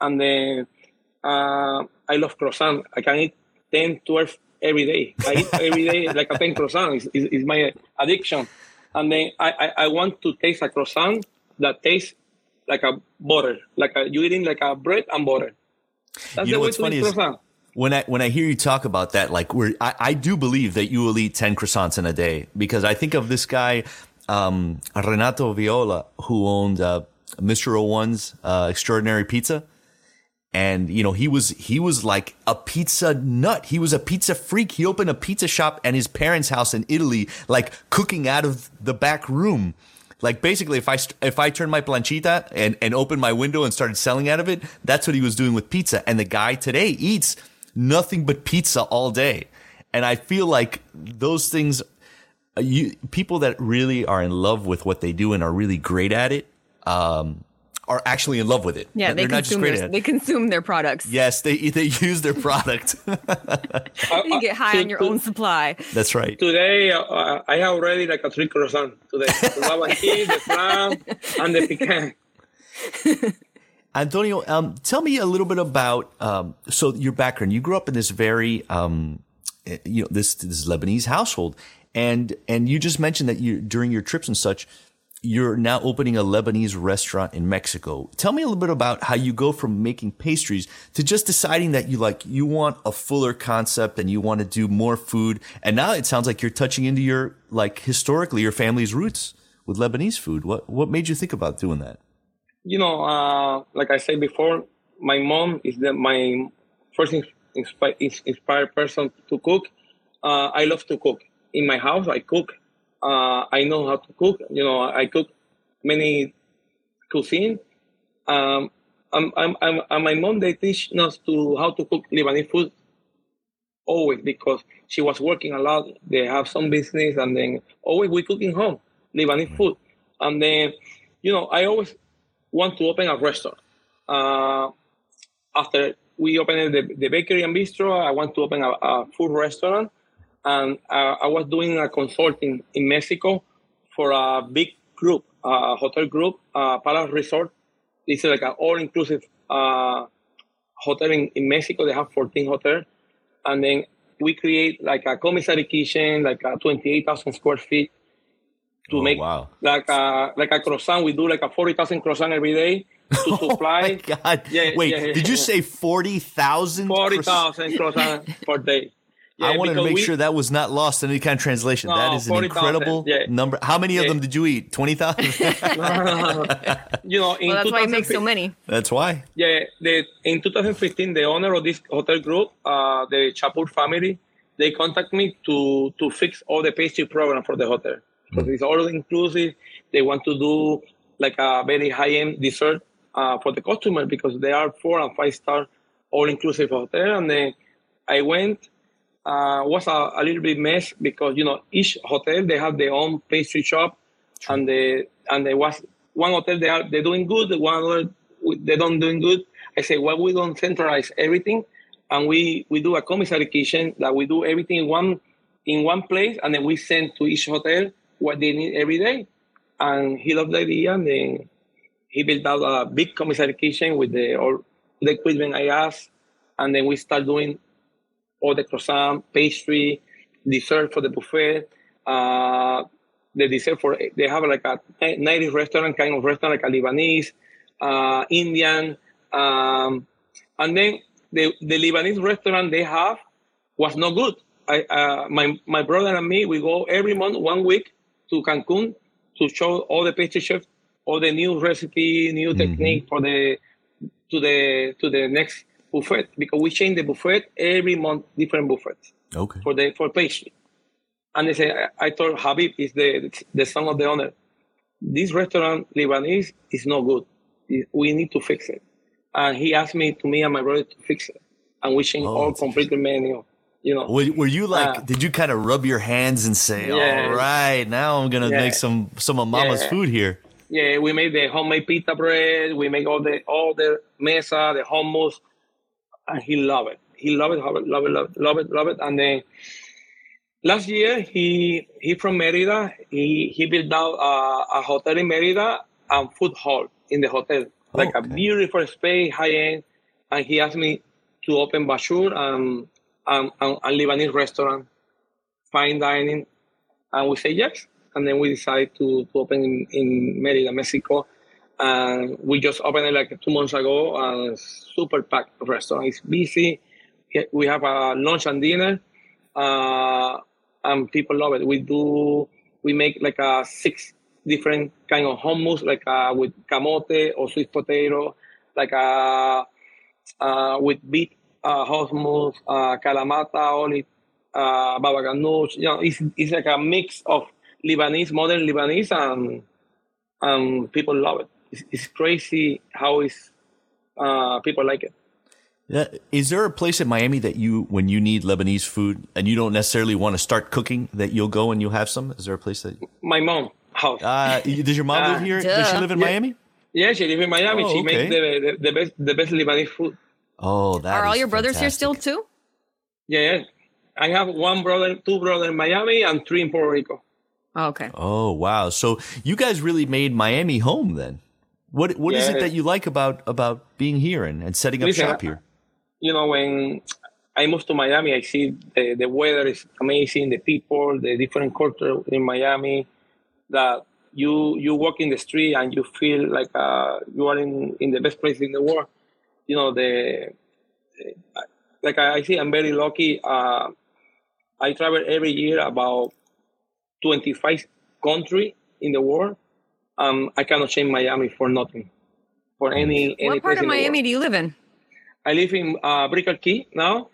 And then uh, I love croissant. I can eat 10, 12 every day. I eat every day like a 10 croissant. It's, it's, it's my addiction. And then I, I, I want to taste a croissant that tastes like a butter, like a, you eating like a bread and butter. That's You know way what's funny is- when I when I hear you talk about that, like we're I, I do believe that you will eat ten croissants in a day because I think of this guy um, Renato Viola who owned uh, Mr. One's uh, Extraordinary Pizza, and you know he was he was like a pizza nut. He was a pizza freak. He opened a pizza shop at his parents' house in Italy, like cooking out of the back room. Like basically, if I if I turned my planchita and and opened my window and started selling out of it, that's what he was doing with pizza. And the guy today eats nothing but pizza all day. And I feel like those things, uh, you people that really are in love with what they do and are really great at it, um, are actually in love with it. Yeah, they they're not just consume great their, at they consume their products. Yes, they they use their product. You get high to- on your to- own supply. that's right. Today, uh, I have already like a three croissant today. The lava cheese, the flan, and the pecan. Antonio, um, tell me a little bit about um, so your background. You grew up in this very um, eh, you know this this Lebanese household, and and you just mentioned that you during your trips and such, you're now opening a Lebanese restaurant in Mexico. Tell me a little bit about how you go from making pastries to just deciding that you like you want a fuller concept and you want to do more food, and now it sounds like you're touching into your like historically your family's roots with Lebanese food. What what made you think about doing that? You know, uh, like I said before, my mom is the, my first ins- inspi- inspired person to cook. Uh, I love to cook. In my house, I cook. Uh, I know how to cook. You know, I cook many cuisine. Um, I'm, I'm, I'm, and my mom, they teach us to how to cook Lebanese food always because she was working a lot. They have some business, and then always we cooking home Lebanese food. And then, you know, I always want to open a restaurant. Uh, after we opened the, the bakery and bistro, I want to open a, a food restaurant. And uh, I was doing a consulting in Mexico for a big group, a hotel group, uh, Palace Resort. It's like an all-inclusive uh, hotel in, in Mexico. They have 14 hotels. And then we create like a commissary kitchen, like a 28,000 square feet to Oh, make wow. like a like a croissant. We do like a 40,000 croissant every day to supply Oh my God. Yeah, Wait, yeah, yeah, did you say 40,000? 40,000 croissant per day. I wanted to make we- sure that was not lost in any kind of translation. No, that is an incredible yeah. number. How many of them did you eat? 20,000? you know, in Well, that's why you make so many. That's why. Yeah, the, in 2015, the owner of this hotel group, uh, the Chapur family, they contact me to to fix all the pastry program for the hotel because it's all inclusive. They want to do like a very high end dessert uh, for the customer because they are four and five star all inclusive hotel. And then I went. Uh, was a, a little bit mess because you know each hotel they have their own pastry shop, and the and there was one hotel they are they're doing good, one other they don't doing good. I say, well, we don't centralize everything, and we we do a commissary kitchen that we do everything in one in one place, and then we send to each hotel what they need every day. And he loved the idea, and then he built out a big commissary kitchen with the all the equipment I asked, and then we start doing all the croissant, pastry, dessert for the buffet. Uh, the dessert for they have like a native restaurant kind of restaurant like a Lebanese, uh, Indian, um, and then the the Lebanese restaurant they have was not good. I uh, my my brother and me we go every month one week to Cancun to show all the pastry chefs all the new recipe, new technique for the to the to the next buffet because we change the buffet every month, different buffets Okay. for the for pastry. And they say, I, I told Habib is the the son of the owner. This restaurant Lebanese is not good. We need to fix it. And he asked me to me and my brother to fix it. And we changed Oh, all completely menu. You know. Were, were you like, Uh, did you kind of rub your hands and say, Yeah. all right, now I'm going to Yeah. make some, some of mama's Yeah. food here? yeah, we made the homemade pita bread. We make all the all the mesa, the hummus, and he loved it. He loved it, love it, love it, love it, love it. And then last year, he he from Merida. He he built out uh, a hotel in Merida and food hall in the hotel, like a beautiful space, high end. And he asked me to open Bachour and and, and, and Lebanese restaurant, fine dining, and we say yes. And then we decided to, to open in, in Merida, Mexico. And we just opened it like two months ago. And super packed restaurant. It's busy. We have a lunch and dinner, uh, and people love it. We do. We make like a six different kind of hummus, like uh, with camote or sweet potato, like uh, uh, with beet uh, hummus, uh, kalamata, olive, uh, baba ganoush. You know, it's, it's like a mix of Lebanese, modern Lebanese, and and people love it. It's, it's crazy how it's uh, people like it. Yeah. Is there a place in Miami that you, when you need Lebanese food and you don't necessarily want to start cooking, that you'll go and you'll have some? Is there a place that? My mom house. Uh, does your mom Ah, live here? Does she live in Yeah. Miami? yeah, she live in Miami. Oh, she okay. makes the, the, the best the best Lebanese food. Oh, that Are all is your brothers here still fantastic. too? Yeah, I have one brother, two brothers in Miami, and three in Puerto Rico. Oh, okay. Oh wow! So you guys really made Miami home then. What What is it that you like about about being here and, and setting up Listen, shop here? You know, when I moved to Miami, I see the, the weather is amazing, the people, the different culture in Miami. That you you walk in the street and you feel like uh, you are in, in the best place in the world. You know the, the- like I, I see I'm very lucky. Uh, I travel every year about 25 country in the world. Um, I cannot shame Miami for nothing. For any any What part place of in Miami do you live in? I live in uh, Brickell Key now.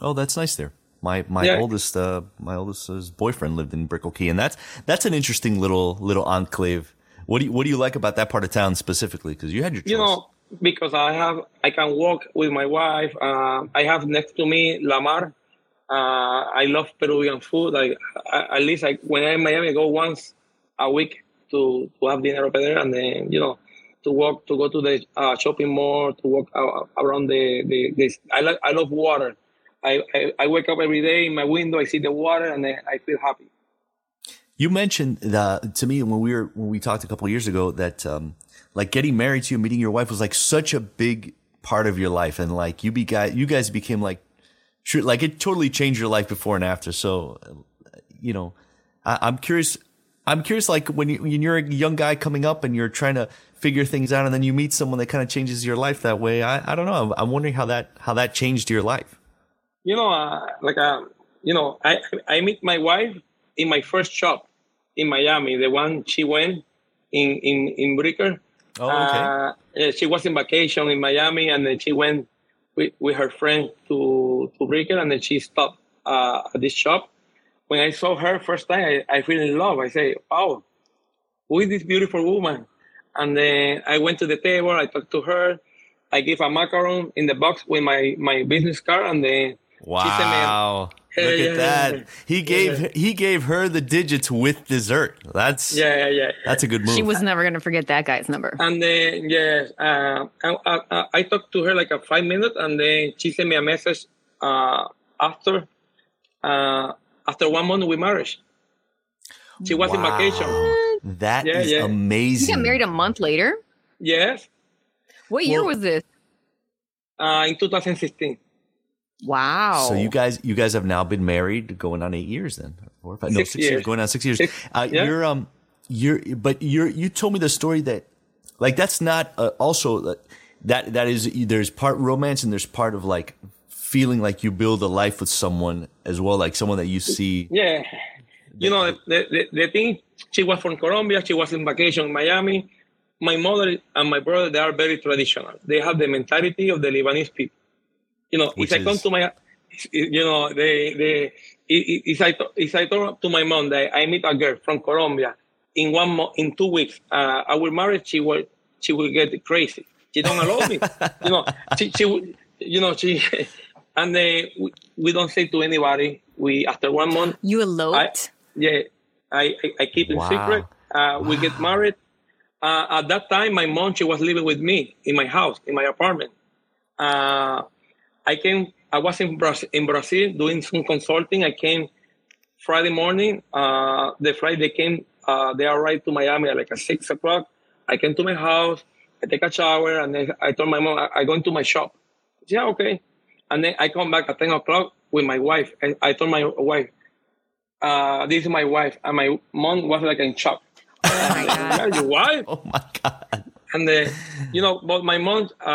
Oh, that's nice there. My my Yeah. oldest uh, my oldest uh, boyfriend lived in Brickell Key, and that's that's an interesting little little enclave. What do you What do you like about that part of town specifically? Because you had your choice. You know, because I have I can walk with my wife. Uh, I have next to me La Mar. Uh, I love Peruvian food. I, I at least I, when I'm in Miami, I go once a week to to have dinner over there, and then you know to walk to go to the uh, shopping mall to walk around the the. the I like I love water. I, I I wake up every day in my window. I see the water, and I feel happy. You mentioned that to me when we were when we talked a couple years ago that um, like getting married to you, meeting your wife was like such a big part of your life, and like you be guys, you guys became like like it totally changed your life before and after. So, uh, you know, I, I'm curious. I'm curious, like when, you, when you're a young guy coming up and you're trying to figure things out, and then you meet someone that kind of changes your life that way. I, I don't know. I'm, I'm wondering how that how that changed your life. you know, uh, like uh, you know, I I meet my wife in my first shop in Miami, the one she went in in in Brickell. Oh, okay. Uh, she was in vacation in Miami, and then she went with, with her friend to to Brickell, and then she stopped uh, at this shop. When I saw her first time, I, I fell in love. I say, "Wow, who is this beautiful woman?" And then I went to the table. I talked to her. I gave a macaron in the box with my my business card, and then Wow. Yeah, Look yeah, at that. yeah. He gave he gave her the digits with dessert. That's yeah, yeah, yeah. that's a good move. She was never gonna forget that guy's number. And then yes, uh, I, I, I talked to her like a five minutes, and then she sent me a message uh, after uh, after one month we married. She was in vacation. That Yeah, is yeah. You amazing. got married a month later. Yes, What year Well- was this? uh, in 2016. Wow. So you guys you guys have now been married going on eight years then. Four, five, no, Six six years. years. going on six years. Six, uh, yeah. You're um you're but you're you told me the story that like that's not uh, also uh, that that is there's part romance and there's part of like feeling like you build a life with someone as well like someone that you see Yeah, you know the, the the thing. She was from Colombia. She was in vacation in Miami. My mother and my brother they are very traditional. They have the mentality of the Lebanese people. You know, Which if I come to my, you know, they they if I if I talk to my mom that I meet a girl from Colombia in one mo- in two weeks, uh, I will marry. She will she will get crazy. She don't allow me. you know, she she you know she. And then we, we don't say to anybody. We after one month, you eloped. yeah, I, I, I keep it Wow. secret. Uh, We get married, uh, at that time, my mom she was living with me in my house, in my apartment. Uh, I came. I was in Brazil, in Brazil doing some consulting. I came Friday morning. Uh, the Friday came. Uh, they arrived to Miami at like at six o'clock. I came to my house. I take a shower, and then I told my mom I, I go into my shop. Said, yeah, okay. And then I come back at ten o'clock with my wife, and I told my wife, uh, "This is my wife." And my mom was like in shock. Oh my god. Your wife? Oh my god. And uh, you know, but my mom, uh,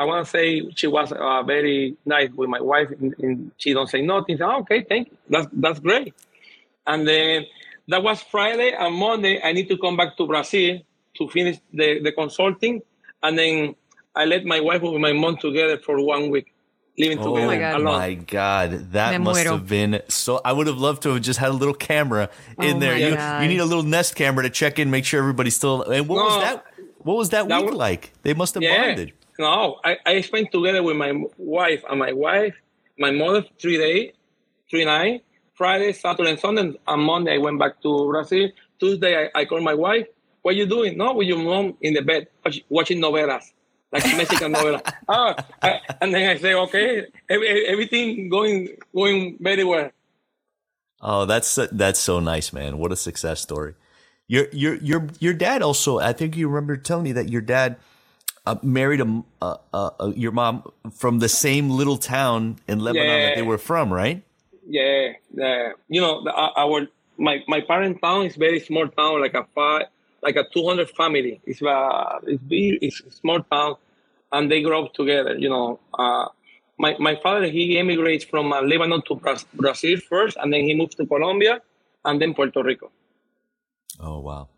I want to say she was uh, very nice with my wife. And, and she don't say nothing. Say, oh, okay, thank you. That's that's great. And then that was Friday and Monday. I need to come back to Brazil to finish the, the consulting, and then I let my wife and my mom together for one week, living Oh together my God. alone. my god, that Me must muero. have been so. I would have loved to have just had a little camera oh in Oh there. You, God. you need a little Nest camera to check in, make sure everybody's still. And what was that? What was that, That week was- like? They must have Yeah. bonded. No, I, I spent together with my wife and my wife, my mother three days, three nights. Friday, Saturday, and Sunday, and Monday I went back to Brazil. Tuesday I, I called my wife. What you doing? No, with your mom in the bed watching novelas, like Mexican novelas. Ah, I- and then I say, okay, every, everything going going very well. Oh, that's that's so nice, man. What a success story. Your your your your dad also. I think you remember telling me that your dad uh, married a, uh, uh, uh, your mom from the same little town in Lebanon that they were from, right? Yeah, yeah. You know, the, uh, our my my parent town is very small town, like a five, like a two hundred family. It's uh, it's big, it's a small town, and they grow up together. You know, uh, my my father he immigrates from uh, Lebanon to Bra- Brazil first, and then he moved to Colombia, and then Puerto Rico. Oh wow.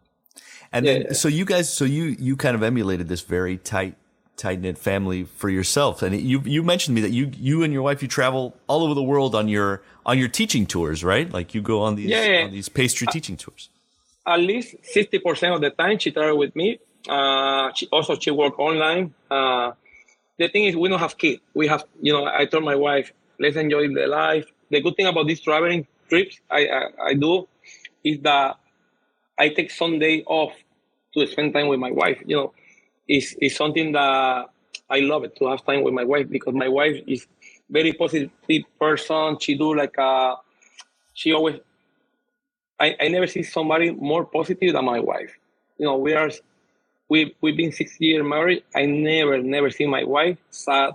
And Yeah, then yeah. so you guys so you you kind of emulated this very tight tight knit family for yourself. And you you mentioned to me that you you and your wife you travel all over the world on your on your teaching tours, right? Like you go on these Yeah, on these pastry teaching tours. at least 60% of the time she travel with me. Uh, also she work online. Uh, the thing is we don't have kids. We have, you know, I told my wife, let's enjoy the life. The good thing about these traveling trips I, I, I do is that I take some day off to spend time with my wife. You know, it's, it's something that I love it to have time with my wife because my wife is very positive person. She do like uh she always I, I never see somebody more positive than my wife. You know, we are we we've been six years married. I never never see my wife sad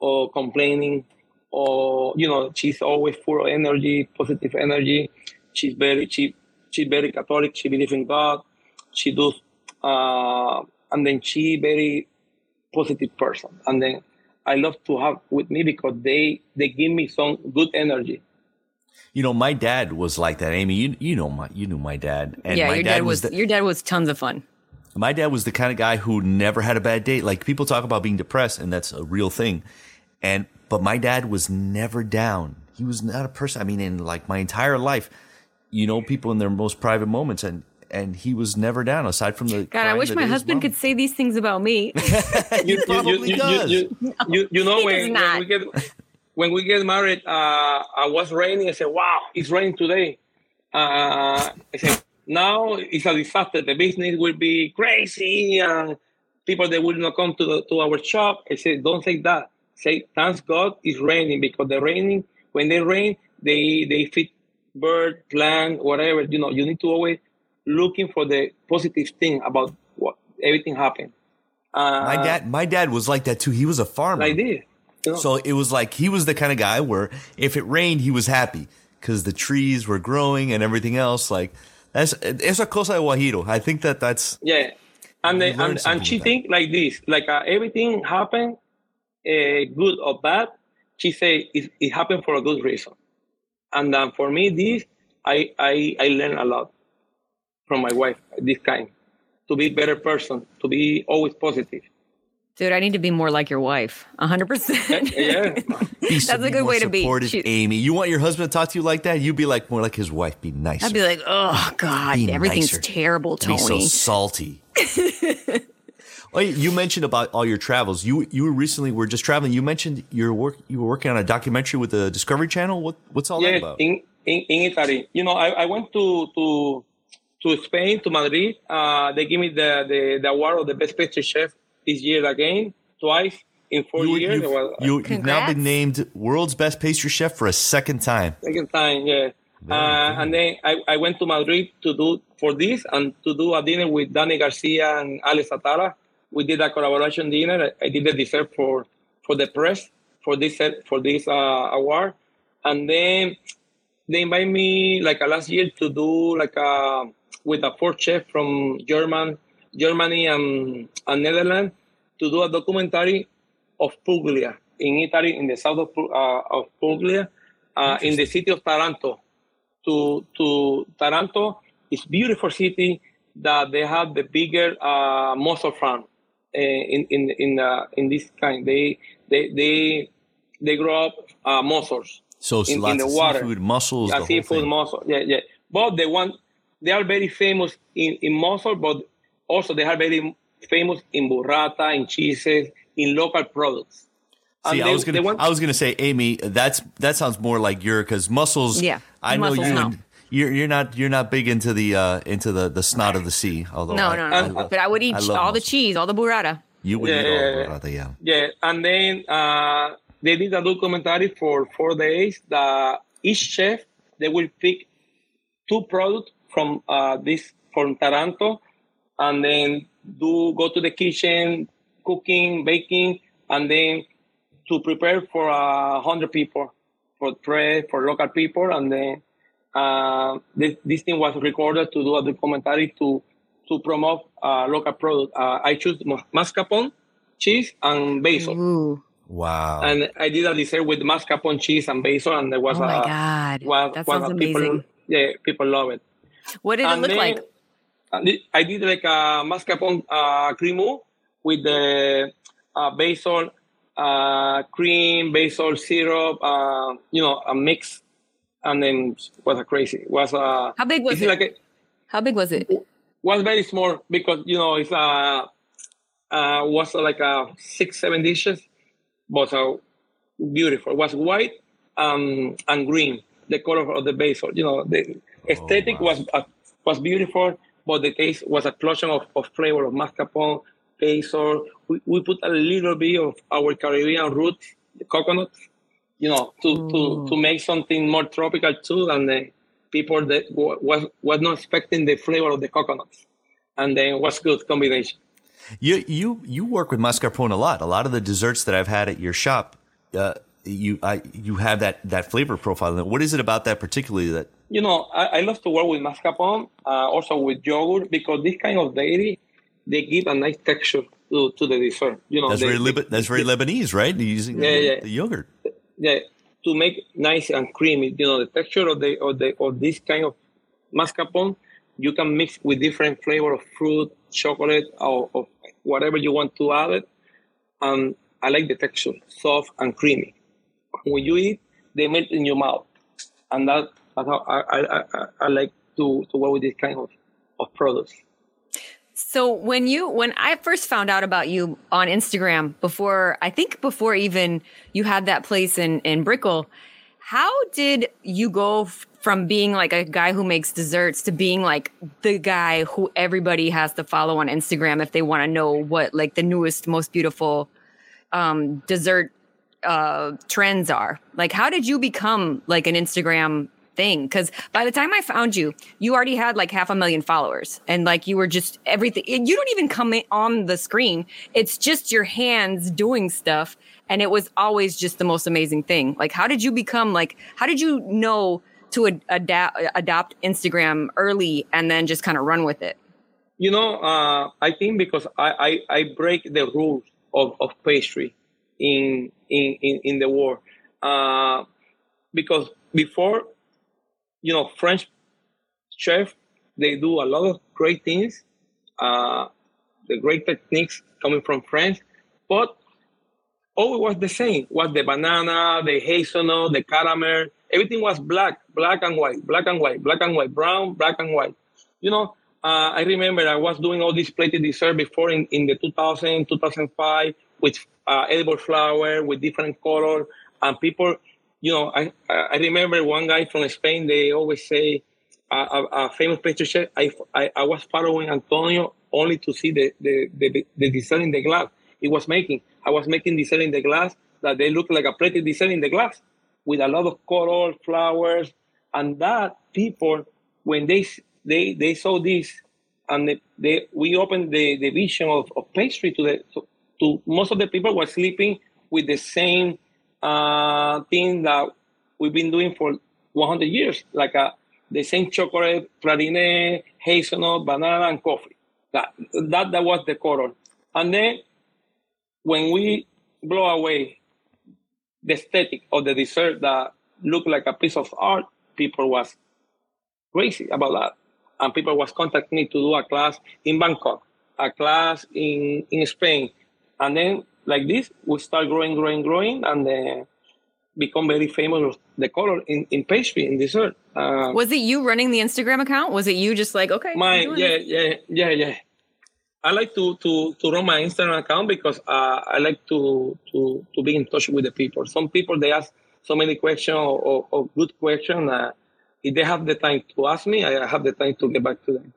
or complaining or you know she's always full of energy, positive energy. She's very she she's very Catholic. She believes in God. She does, uh, and then she very positive person. And then I love to have with me because they they give me some good energy. You know, my dad was like that, Amy. You you know my you knew my dad. And yeah, my your dad, was, the, your dad was tons of fun. My dad was the kind of guy who never had a bad day. Like people talk about being depressed, and that's a real thing. And but my dad was never down. He was not a person. I mean, in like my entire life, you know, people in their most private moments, and and he was never down aside from the. God, I wish my husband mom- could say these things about me. you, probably does. You, you, you, you know when, does when we get when we get married, uh, I was raining. I said, "Wow, it's raining today." Uh, I said, "Now it's a disaster. The business will be crazy, and people they will not come to the, to our shop." I said, "Don't say that. Say thanks God it's raining because the raining when they rain they they feed bird, plant, whatever. You know, you need to always looking for the positive thing about what everything happened." Uh, My dad, my dad was like that too. He was a farmer. like this. You know? So it was like he was the kind of guy where if it rained, he was happy because the trees were growing and everything else. Like that's it's a cosa de Guajiro. I think that that's Yeah, and learn and, and she think like this, like uh, everything happened, uh, good or bad. She say it, it happened for a good reason, and um, for me, this I I I learn a lot from my wife. This kind to be better person, to be always positive. Dude, I need to be more like your wife. 100%. Yeah, That's a good way to be. supportive, She- Amy. You want your husband to talk to you like that? You'd be like more like his wife. Be nice. I'd be like, oh, God, Be everything's nicer. terrible, be so salty. oh, you mentioned about all your travels. You you recently were just traveling. You mentioned your work. You were working on a documentary with the Discovery Channel. What what's all that about? In, in in Italy, you know, I, I went to to to Spain, to Madrid. Uh, they gave me the, the, the award of the best pastry chef this year again, twice in four You, years. you've, Well, you, you've now been named world's best pastry chef for a second time. second time, yeah. Uh, and then I, I went to Madrid to do for this and to do a dinner with Danny Garcia and Alex Atala. We did a collaboration dinner. I, I did the dessert for for the press for this set- for this uh, award, and then they invite me like uh, last year to do like a with a fourth chef from German, Germany and, and Netherlands to do a documentary of Puglia in Italy, in the south of, uh, of Puglia, uh, in the city of Taranto. To to Taranto, it's beautiful city that they have the bigger uh, mussel farm uh, in in in uh, in this kind. They they they they grow up uh, mussels So in, lots in the of water. seafood, mussels, Yeah, the seafood, thing. mussel. Yeah, yeah. But the one they are very famous in, in mussel, but also they are very famous in burrata, in cheeses, in local products. See, And I was gonna, want- I was gonna say, Amy, that's that sounds more like your because mussels. Yeah, I know mussels, you. no. and- You're you're not you're not big into the uh into the the snot of the sea. Although No, I- no, I no. love- but I would eat I love all the cheese, all the burrata. You would Yeah, eat all yeah, of yeah. yeah. Yeah, and then uh, they did a documentary for four days. That each chef they will pick two products from uh, this from Taranto, and then do go to the kitchen, cooking, baking, and then to prepare for a hundred people, for press, for local people, and then uh, this, this thing was recorded to do a documentary to to promote uh, local product. Uh, I choose mas- mascarpone cheese and basil, Ooh. Wow. and I did a dessert with mascarpone cheese and basil, and there was Oh a my God. was, That was sounds a people. Yeah, people love it. What did it look then like? I did- I did like a mascarpone uh, cremo with the uh, basil uh, cream, basil syrup, uh, you know, a mix, and then was a crazy. Was uh, How big was it? like a, How big was it? was very small because you know it's uh, uh was like a six seven dishes, but uh, beautiful. It was white um, and green, the color of the basil. You know, the aesthetic wow. was uh, was beautiful, but the taste was a explosion of, of flavor of mascarpone, basil. We, we put a little bit of our Caribbean roots, the coconut, you know, to, to, to make something more tropical too. And the people that wa- was was not expecting the flavor of the coconuts, and then was good combination. You you you work with mascarpone a lot. A lot of the desserts that I've had at your shop, uh, you I you have that that flavor profile. What is it about that particularly that? You know, I, I love to work with mascarpone, uh, also with yogurt, because this kind of dairy, they give a nice texture to, to the dessert. You know, That's they- very Lib- that's very Lebanese, right? Using Yeah, the, yeah. the yogurt. yeah, to make nice and creamy. You know, the texture of the of the of this kind of mascarpone, you can mix with different flavor of fruit, chocolate, or, or whatever you want to add it. And I like the texture, soft and creamy. When you eat, they melt in your mouth, and that that's how I I, I, I like to to work with this kind of of products. So when you when I first found out about you on Instagram before I think before even you had that place in in Brickell, how did you go f- from being like a guy who makes desserts to being like the guy who everybody has to follow on Instagram if they want to know what like the newest most beautiful um dessert uh trends are? Like how did you become like an Instagram thing because by the time I found you, you already had like half a million followers, and like you were just everything. You don't even come on the screen; it's just your hands doing stuff, and it was always just the most amazing thing. Like, how did you become like? How did you know to ad- adapt adopt Instagram early and then just kind of run with it? You know, uh, I think because I, I, I break the rules of, of pastry in, in, in, in the world. Uh, because before, you know, French chef, they do a lot of great things, uh, the great techniques coming from France, but all was the same. Was the banana, the hazelnut, the caramel, everything was black, black and white, black and white, black and white, brown, black and white. You know, uh, I remember I was doing all this plated dessert before in, in the 2000, 2005 with uh, edible flower with different color and people, you know, I, I remember one guy from Spain, they always say, a, a, a famous pastry chef. I, I, I was following Antonio only to see the the, the, the design in the glass he was making. I was making design in the glass that they look like a pretty design in the glass with a lot of color, flowers, and that people when they they they saw this and they, they we opened the, the vision of, of pastry to the to, to most of the people were sleeping with the same uh, thing that we've been doing for 100 years, like uh, the same chocolate, praline, hazelnut, banana, and coffee. That, that, that was the color. And then when we blow away the aesthetic of the dessert that looked like a piece of art, people was crazy about that. And people was contacting me to do a class in Bangkok, a class in, in Spain. And then like this, we start growing, growing, growing, and then become very famous the color in, in pastry in dessert. Uh, was it you running the Instagram account? Was it you just like okay? My yeah yeah yeah yeah. I like to to to run my Instagram account because uh, I like to to to be in touch with the people. Some people they ask so many questions or, or, or good questions. Uh, if they have the time to ask me, I have the time to get back to them.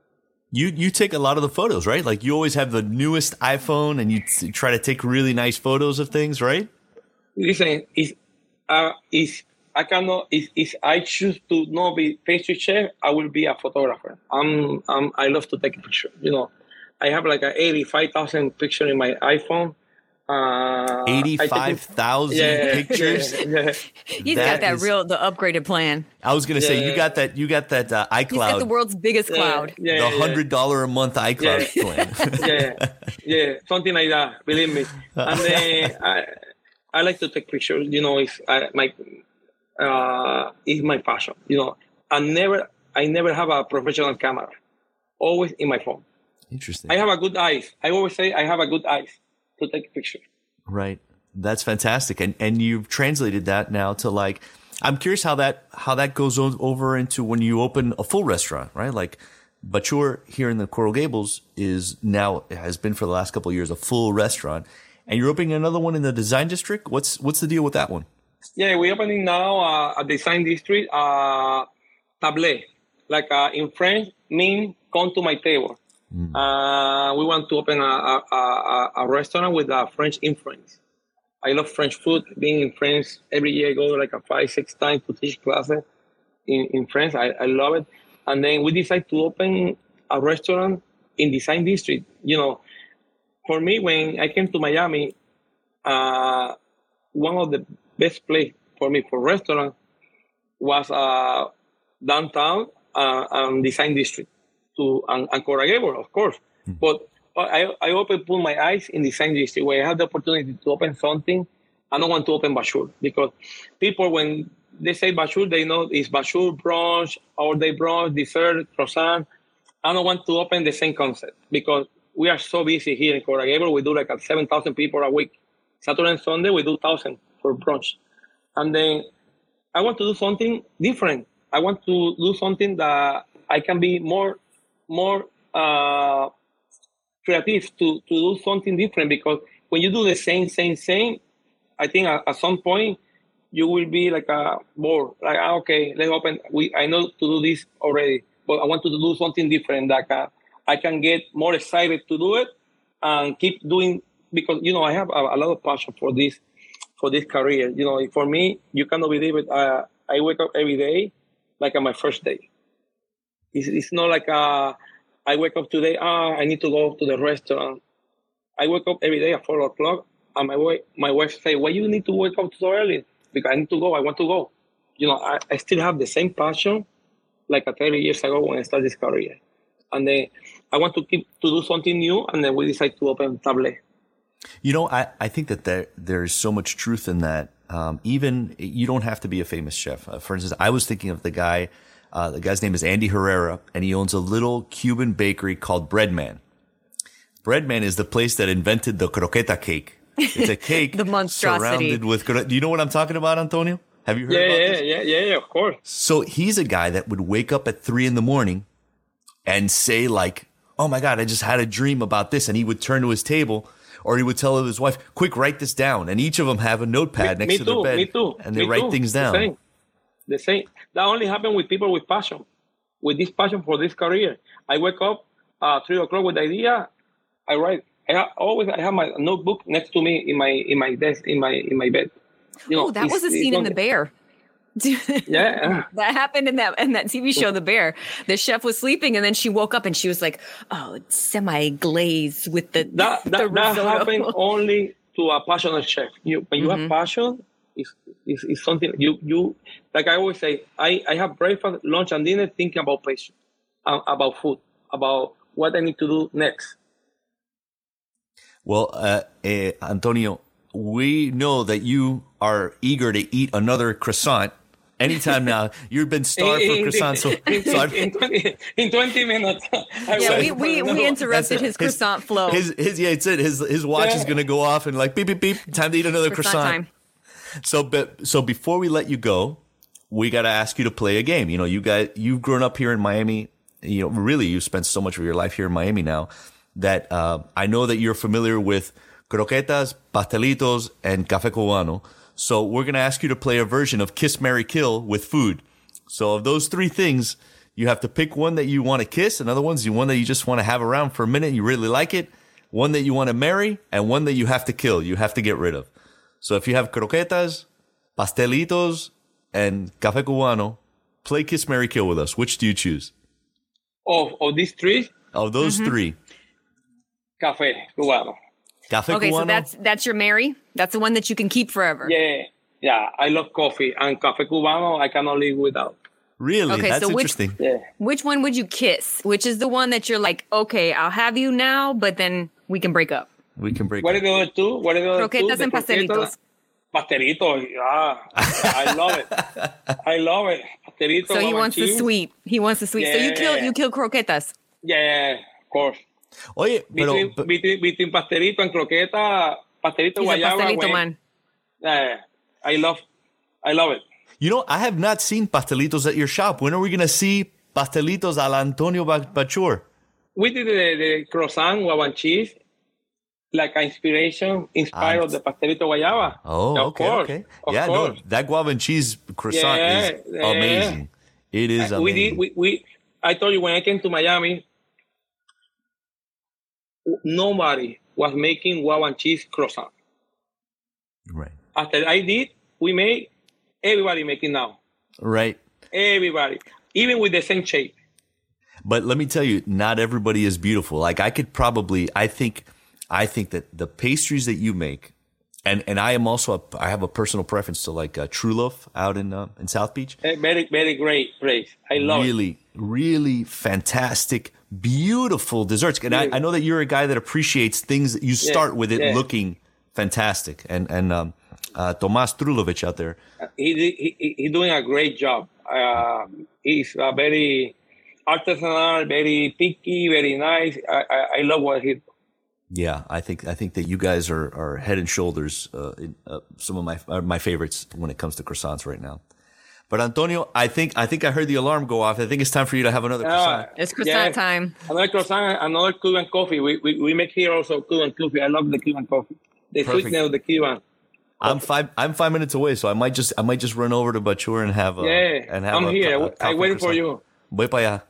You you take a lot of the photos, right? Like you always have the newest iPhone, and you t- try to take really nice photos of things, right? Listen, is uh, is I cannot if, if I choose to not be pastry chef, I will be a photographer. I'm, I'm I love to take a picture. You know, I have like a eighty five thousand picture in my iPhone. Uh, Eighty-five thousand yeah, pictures. Yeah, yeah. He's that got that is, real, the upgraded plan. I was gonna say you got that. You got that uh, iCloud. He's got the world's biggest cloud. the hundred dollar a month iCloud plan. yeah, yeah, something like that. Believe me. And then I, I like to take pictures. You know, it's I, my, uh, it's my passion. You know, I never, I never have a professional camera. Always in my phone. Interesting. I have a good eyes. I always say I have a good eyes to take a picture. Right. That's fantastic. And and you've translated that now to like I'm curious how that how that goes over into when you open a full restaurant, right? Like Bachour here in the Coral Gables is now has been for the last couple of years a full restaurant, and you're opening another one in the Design District. What's what's the deal with that one? Yeah, we're opening now uh, a Design District, uh, table, like uh, in French, mean come to my table. Mm. Uh, we want to open a, a, a, a, restaurant with a French influence. I love French food. Being in France every year, I go like a five, six times to teach classes in, in France. I, I love it. And then we decided to open a restaurant in Design District. You know, for me, when I came to Miami, uh, one of the best place for me for restaurant was uh, downtown uh, and Design District to and, and Coral Gables, of course. Mm-hmm. But I, I open put my eyes in the same district where I have the opportunity to open something. I don't want to open Bachour because people when they say Bachour, they know it's Bachour brunch, all day brunch, dessert, croissant. I don't want to open the same concept because we are so busy here in Coral Gables. We do like 7,000 people a week. Saturday and Sunday, we do 1,000 for brunch. And then I want to do something different. I want to do something that I can be more more uh, creative to, to do something different because when you do the same, same, same, I think at, at some point you will be like a bored. Like, ah, okay, let's open. We I know to do this already, but I want to do something different that can, I can get more excited to do it and keep doing because you know I have a, a lot of passion for this for this career. You know, for me, you cannot believe it. Uh, I wake up every day like on my first day. It's, it's not like uh, I wake up today, ah, I need to go to the restaurant. I wake up every day at four o'clock, and my wife, my wife say, "Why you need to wake up so early?" Because I need to go. I want to go. You know, I, I still have the same passion like 30 years ago when I started this career, and then I want to keep to do something new, and then we decide to open Table. You know, I, I think that there there's so much truth in that. Um, even you don't have to be a famous chef. Uh, for instance, I was thinking of the guy uh, the guy's name is Andy Herrera, and he owns a little Cuban bakery called Breadman. Breadman is the place that invented the croqueta cake. It's a cake the monstrosity. surrounded with. Do you know what I'm talking about, Antonio? Have you heard yeah, about yeah, this? Yeah, yeah, yeah, of course. So he's a guy that would wake up at three in the morning and say like, "Oh my god, I just had a dream about this," and he would turn to his table or he would tell his wife, "Quick, write this down." And each of them have a notepad me, next me to too, their bed, me too, and they me write too. things down the same. That only happened with people with passion. with this passion for this career. I wake up uh, three o'clock with the idea. I write. I always I have my notebook next to me in my in my desk in my in my bed. You know, oh, that was a scene in The Bear. yeah, that happened in that in that TV show, The Bear. The chef was sleeping, and then she woke up and she was like, "Oh, semi glazed with the that the that, that happened only to a passionate chef. You when you mm-hmm. have passion, it's, it's, it's something you you like. I always say, I I have breakfast, lunch, and dinner thinking about passion, uh, about food, about what I need to do next. Well, uh, uh, Antonio, we know that you are eager to eat another croissant anytime now. You've been starved for croissants. So, in, so in, 20, in 20 minutes. yeah, we, we, we interrupted his, his croissant flow. His, his, yeah, it's it. His, his watch yeah. is going to go off and like beep, beep, beep. Time to eat another croissant. croissant. So, but, so before we let you go, we got to ask you to play a game. You know, you guys, you've grown up here in Miami. You know, really, you've spent so much of your life here in Miami now that uh, I know that you're familiar with croquetas, pastelitos, and café cubano. So we're going to ask you to play a version of Kiss, Marry, Kill with food. So of those three things, you have to pick one that you want to kiss, another one's you one that you just want to have around for a minute, you really like it, one that you want to marry, and one that you have to kill, you have to get rid of. So if you have croquetas, pastelitos, and café cubano, play Kiss, Marry Kill with us. Which do you choose? Of, of these three? Of those mm-hmm. three. Café cubano. Café okay, cubano? so that's that's your marry. That's the one that you can keep forever. Yeah, yeah. I love coffee and café cubano. I cannot live without. Really? Okay, that's so interesting. Which, yeah. which one would you kiss? Which is the one that you're like, okay, I'll have you now, but then we can break up. We can break what up. What are the other two? What are the other Croquetas two? and pastelitos. Pastelito, yeah. I love it. I love it. Pastelito. So he wants cheese. the sweet. He wants the sweet. Yeah. So you kill you kill croquetas. Yeah, of course. Oye, pero, between, but, between, between pastelito and croqueta, pastelito He's guayaba. pastelito when, man. Uh, I love, I love it. You know, I have not seen pastelitos at your shop. When are we going to see pastelitos al Antonio Bachour? We did the, the croissant guava cheese, like an inspiration, inspired ah, of the pastelito guayaba. Oh, yeah, okay, course, okay. Yeah, course. no, that guava and cheese croissant yeah, is yeah. amazing. It is amazing. We did, we, we, I told you when I came to Miami, nobody was making guava and cheese croissant. Right. After I did, we made everybody making now. Right. Everybody, even with the same shape. But let me tell you, not everybody is beautiful. Like I could probably, I think, I think that the pastries that you make, and and I am also a, I have a personal preference to like uh, True out in uh, in South Beach. Very very great place. I love really, it. Really, really fantastic beautiful desserts. And I, I, know that you're a guy that appreciates things that you start yeah, with it yeah. looking fantastic. And and um, uh, Tomas Trulovich out there, he, he he's doing a great job. Uh, he's a very artisanal, very picky, very nice. I, I, I love what he. Yeah, I think I think that you guys are, are head and shoulders uh, in, uh, some of my uh, my favorites when it comes to croissants right now. But Antonio, I think I think I heard the alarm go off. I think it's time for you to have another uh, croissant. It's croissant time. Another croissant, another Cuban coffee. We, we, we make here also Cuban coffee. I love the Cuban coffee. The Perfect. sweetness of the Cuban. I'm five. I'm five minutes away, so I might just I might just run over to Bachour and have a, yeah. And have I'm a, here. A, I'm waiting for you. Voy para allá.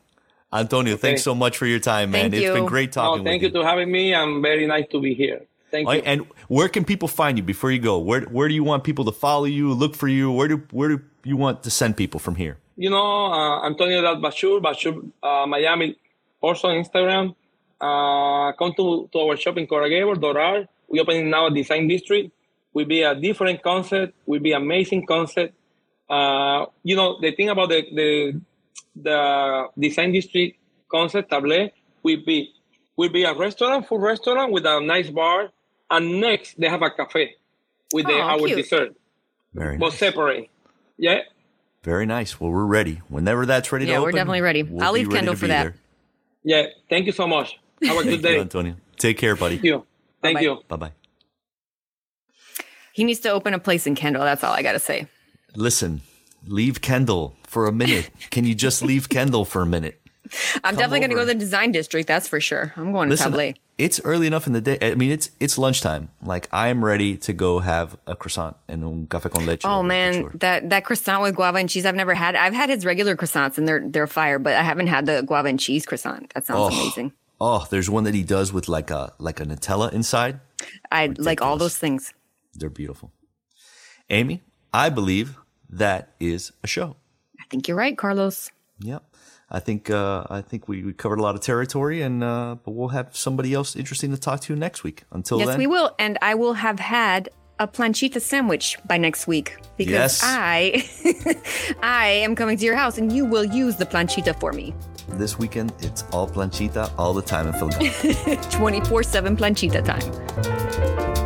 Antonio, okay. thanks so much for your time, man. Thank it's you. been great talking. Thank you. you to having me. I'm very nice to be here. Thank you. And where can people find you before you go? Where where do you want people to follow you, look for you? Where do where do you want to send people from here? You know, uh, Antonio Dal Bachour, Bachour uh, Miami, also on Instagram. Uh, come to, to our shop in Gables, Doral. We opening now a design district. Will be a different concept. Will be amazing concept. Uh, you know, the thing about the the, the design district concept, Table, will be will be a restaurant, full restaurant with a nice bar, and next they have a cafe with oh, the, our cute. dessert. Very but nice. separate. Yeah. Very nice. Well, we're ready. Whenever that's ready yeah, to open, we're definitely ready. We'll I'll leave Kendall for that. There. Yeah. Thank you so much. Have a good day. You, Antonio. Take care, buddy. Thank you. Thank Bye-bye. you. Bye bye. He needs to open a place in Kendall. That's all I got to say. Listen, leave Kendall for a minute. Can you just leave Kendall for a minute? I'm Come definitely going to go to the design district. That's for sure. I'm going Listen, to Table. it's early enough in the day. I mean, it's it's lunchtime. Like I'm ready to go have a croissant and un café con leche. Oh man, that that croissant with guava and cheese I've never had. I've had his regular croissants and they're they're fire, but I haven't had the guava and cheese croissant. That sounds Oh. amazing. Oh, there's one that he does with like a like a Nutella inside. I like all those things. They're beautiful. Amy, I believe that is a show. I think you're right, Carlos. Yep. I think uh, I think we, we covered a lot of territory, and uh, but we'll have somebody else interesting to talk to next week. Until Yes, then, we will, and I will have had a planchita sandwich by next week because Yes. I I am coming to your house and you will use the planchita for me. this weekend it's all planchita all the time in Philadelphia. 24/7 planchita time.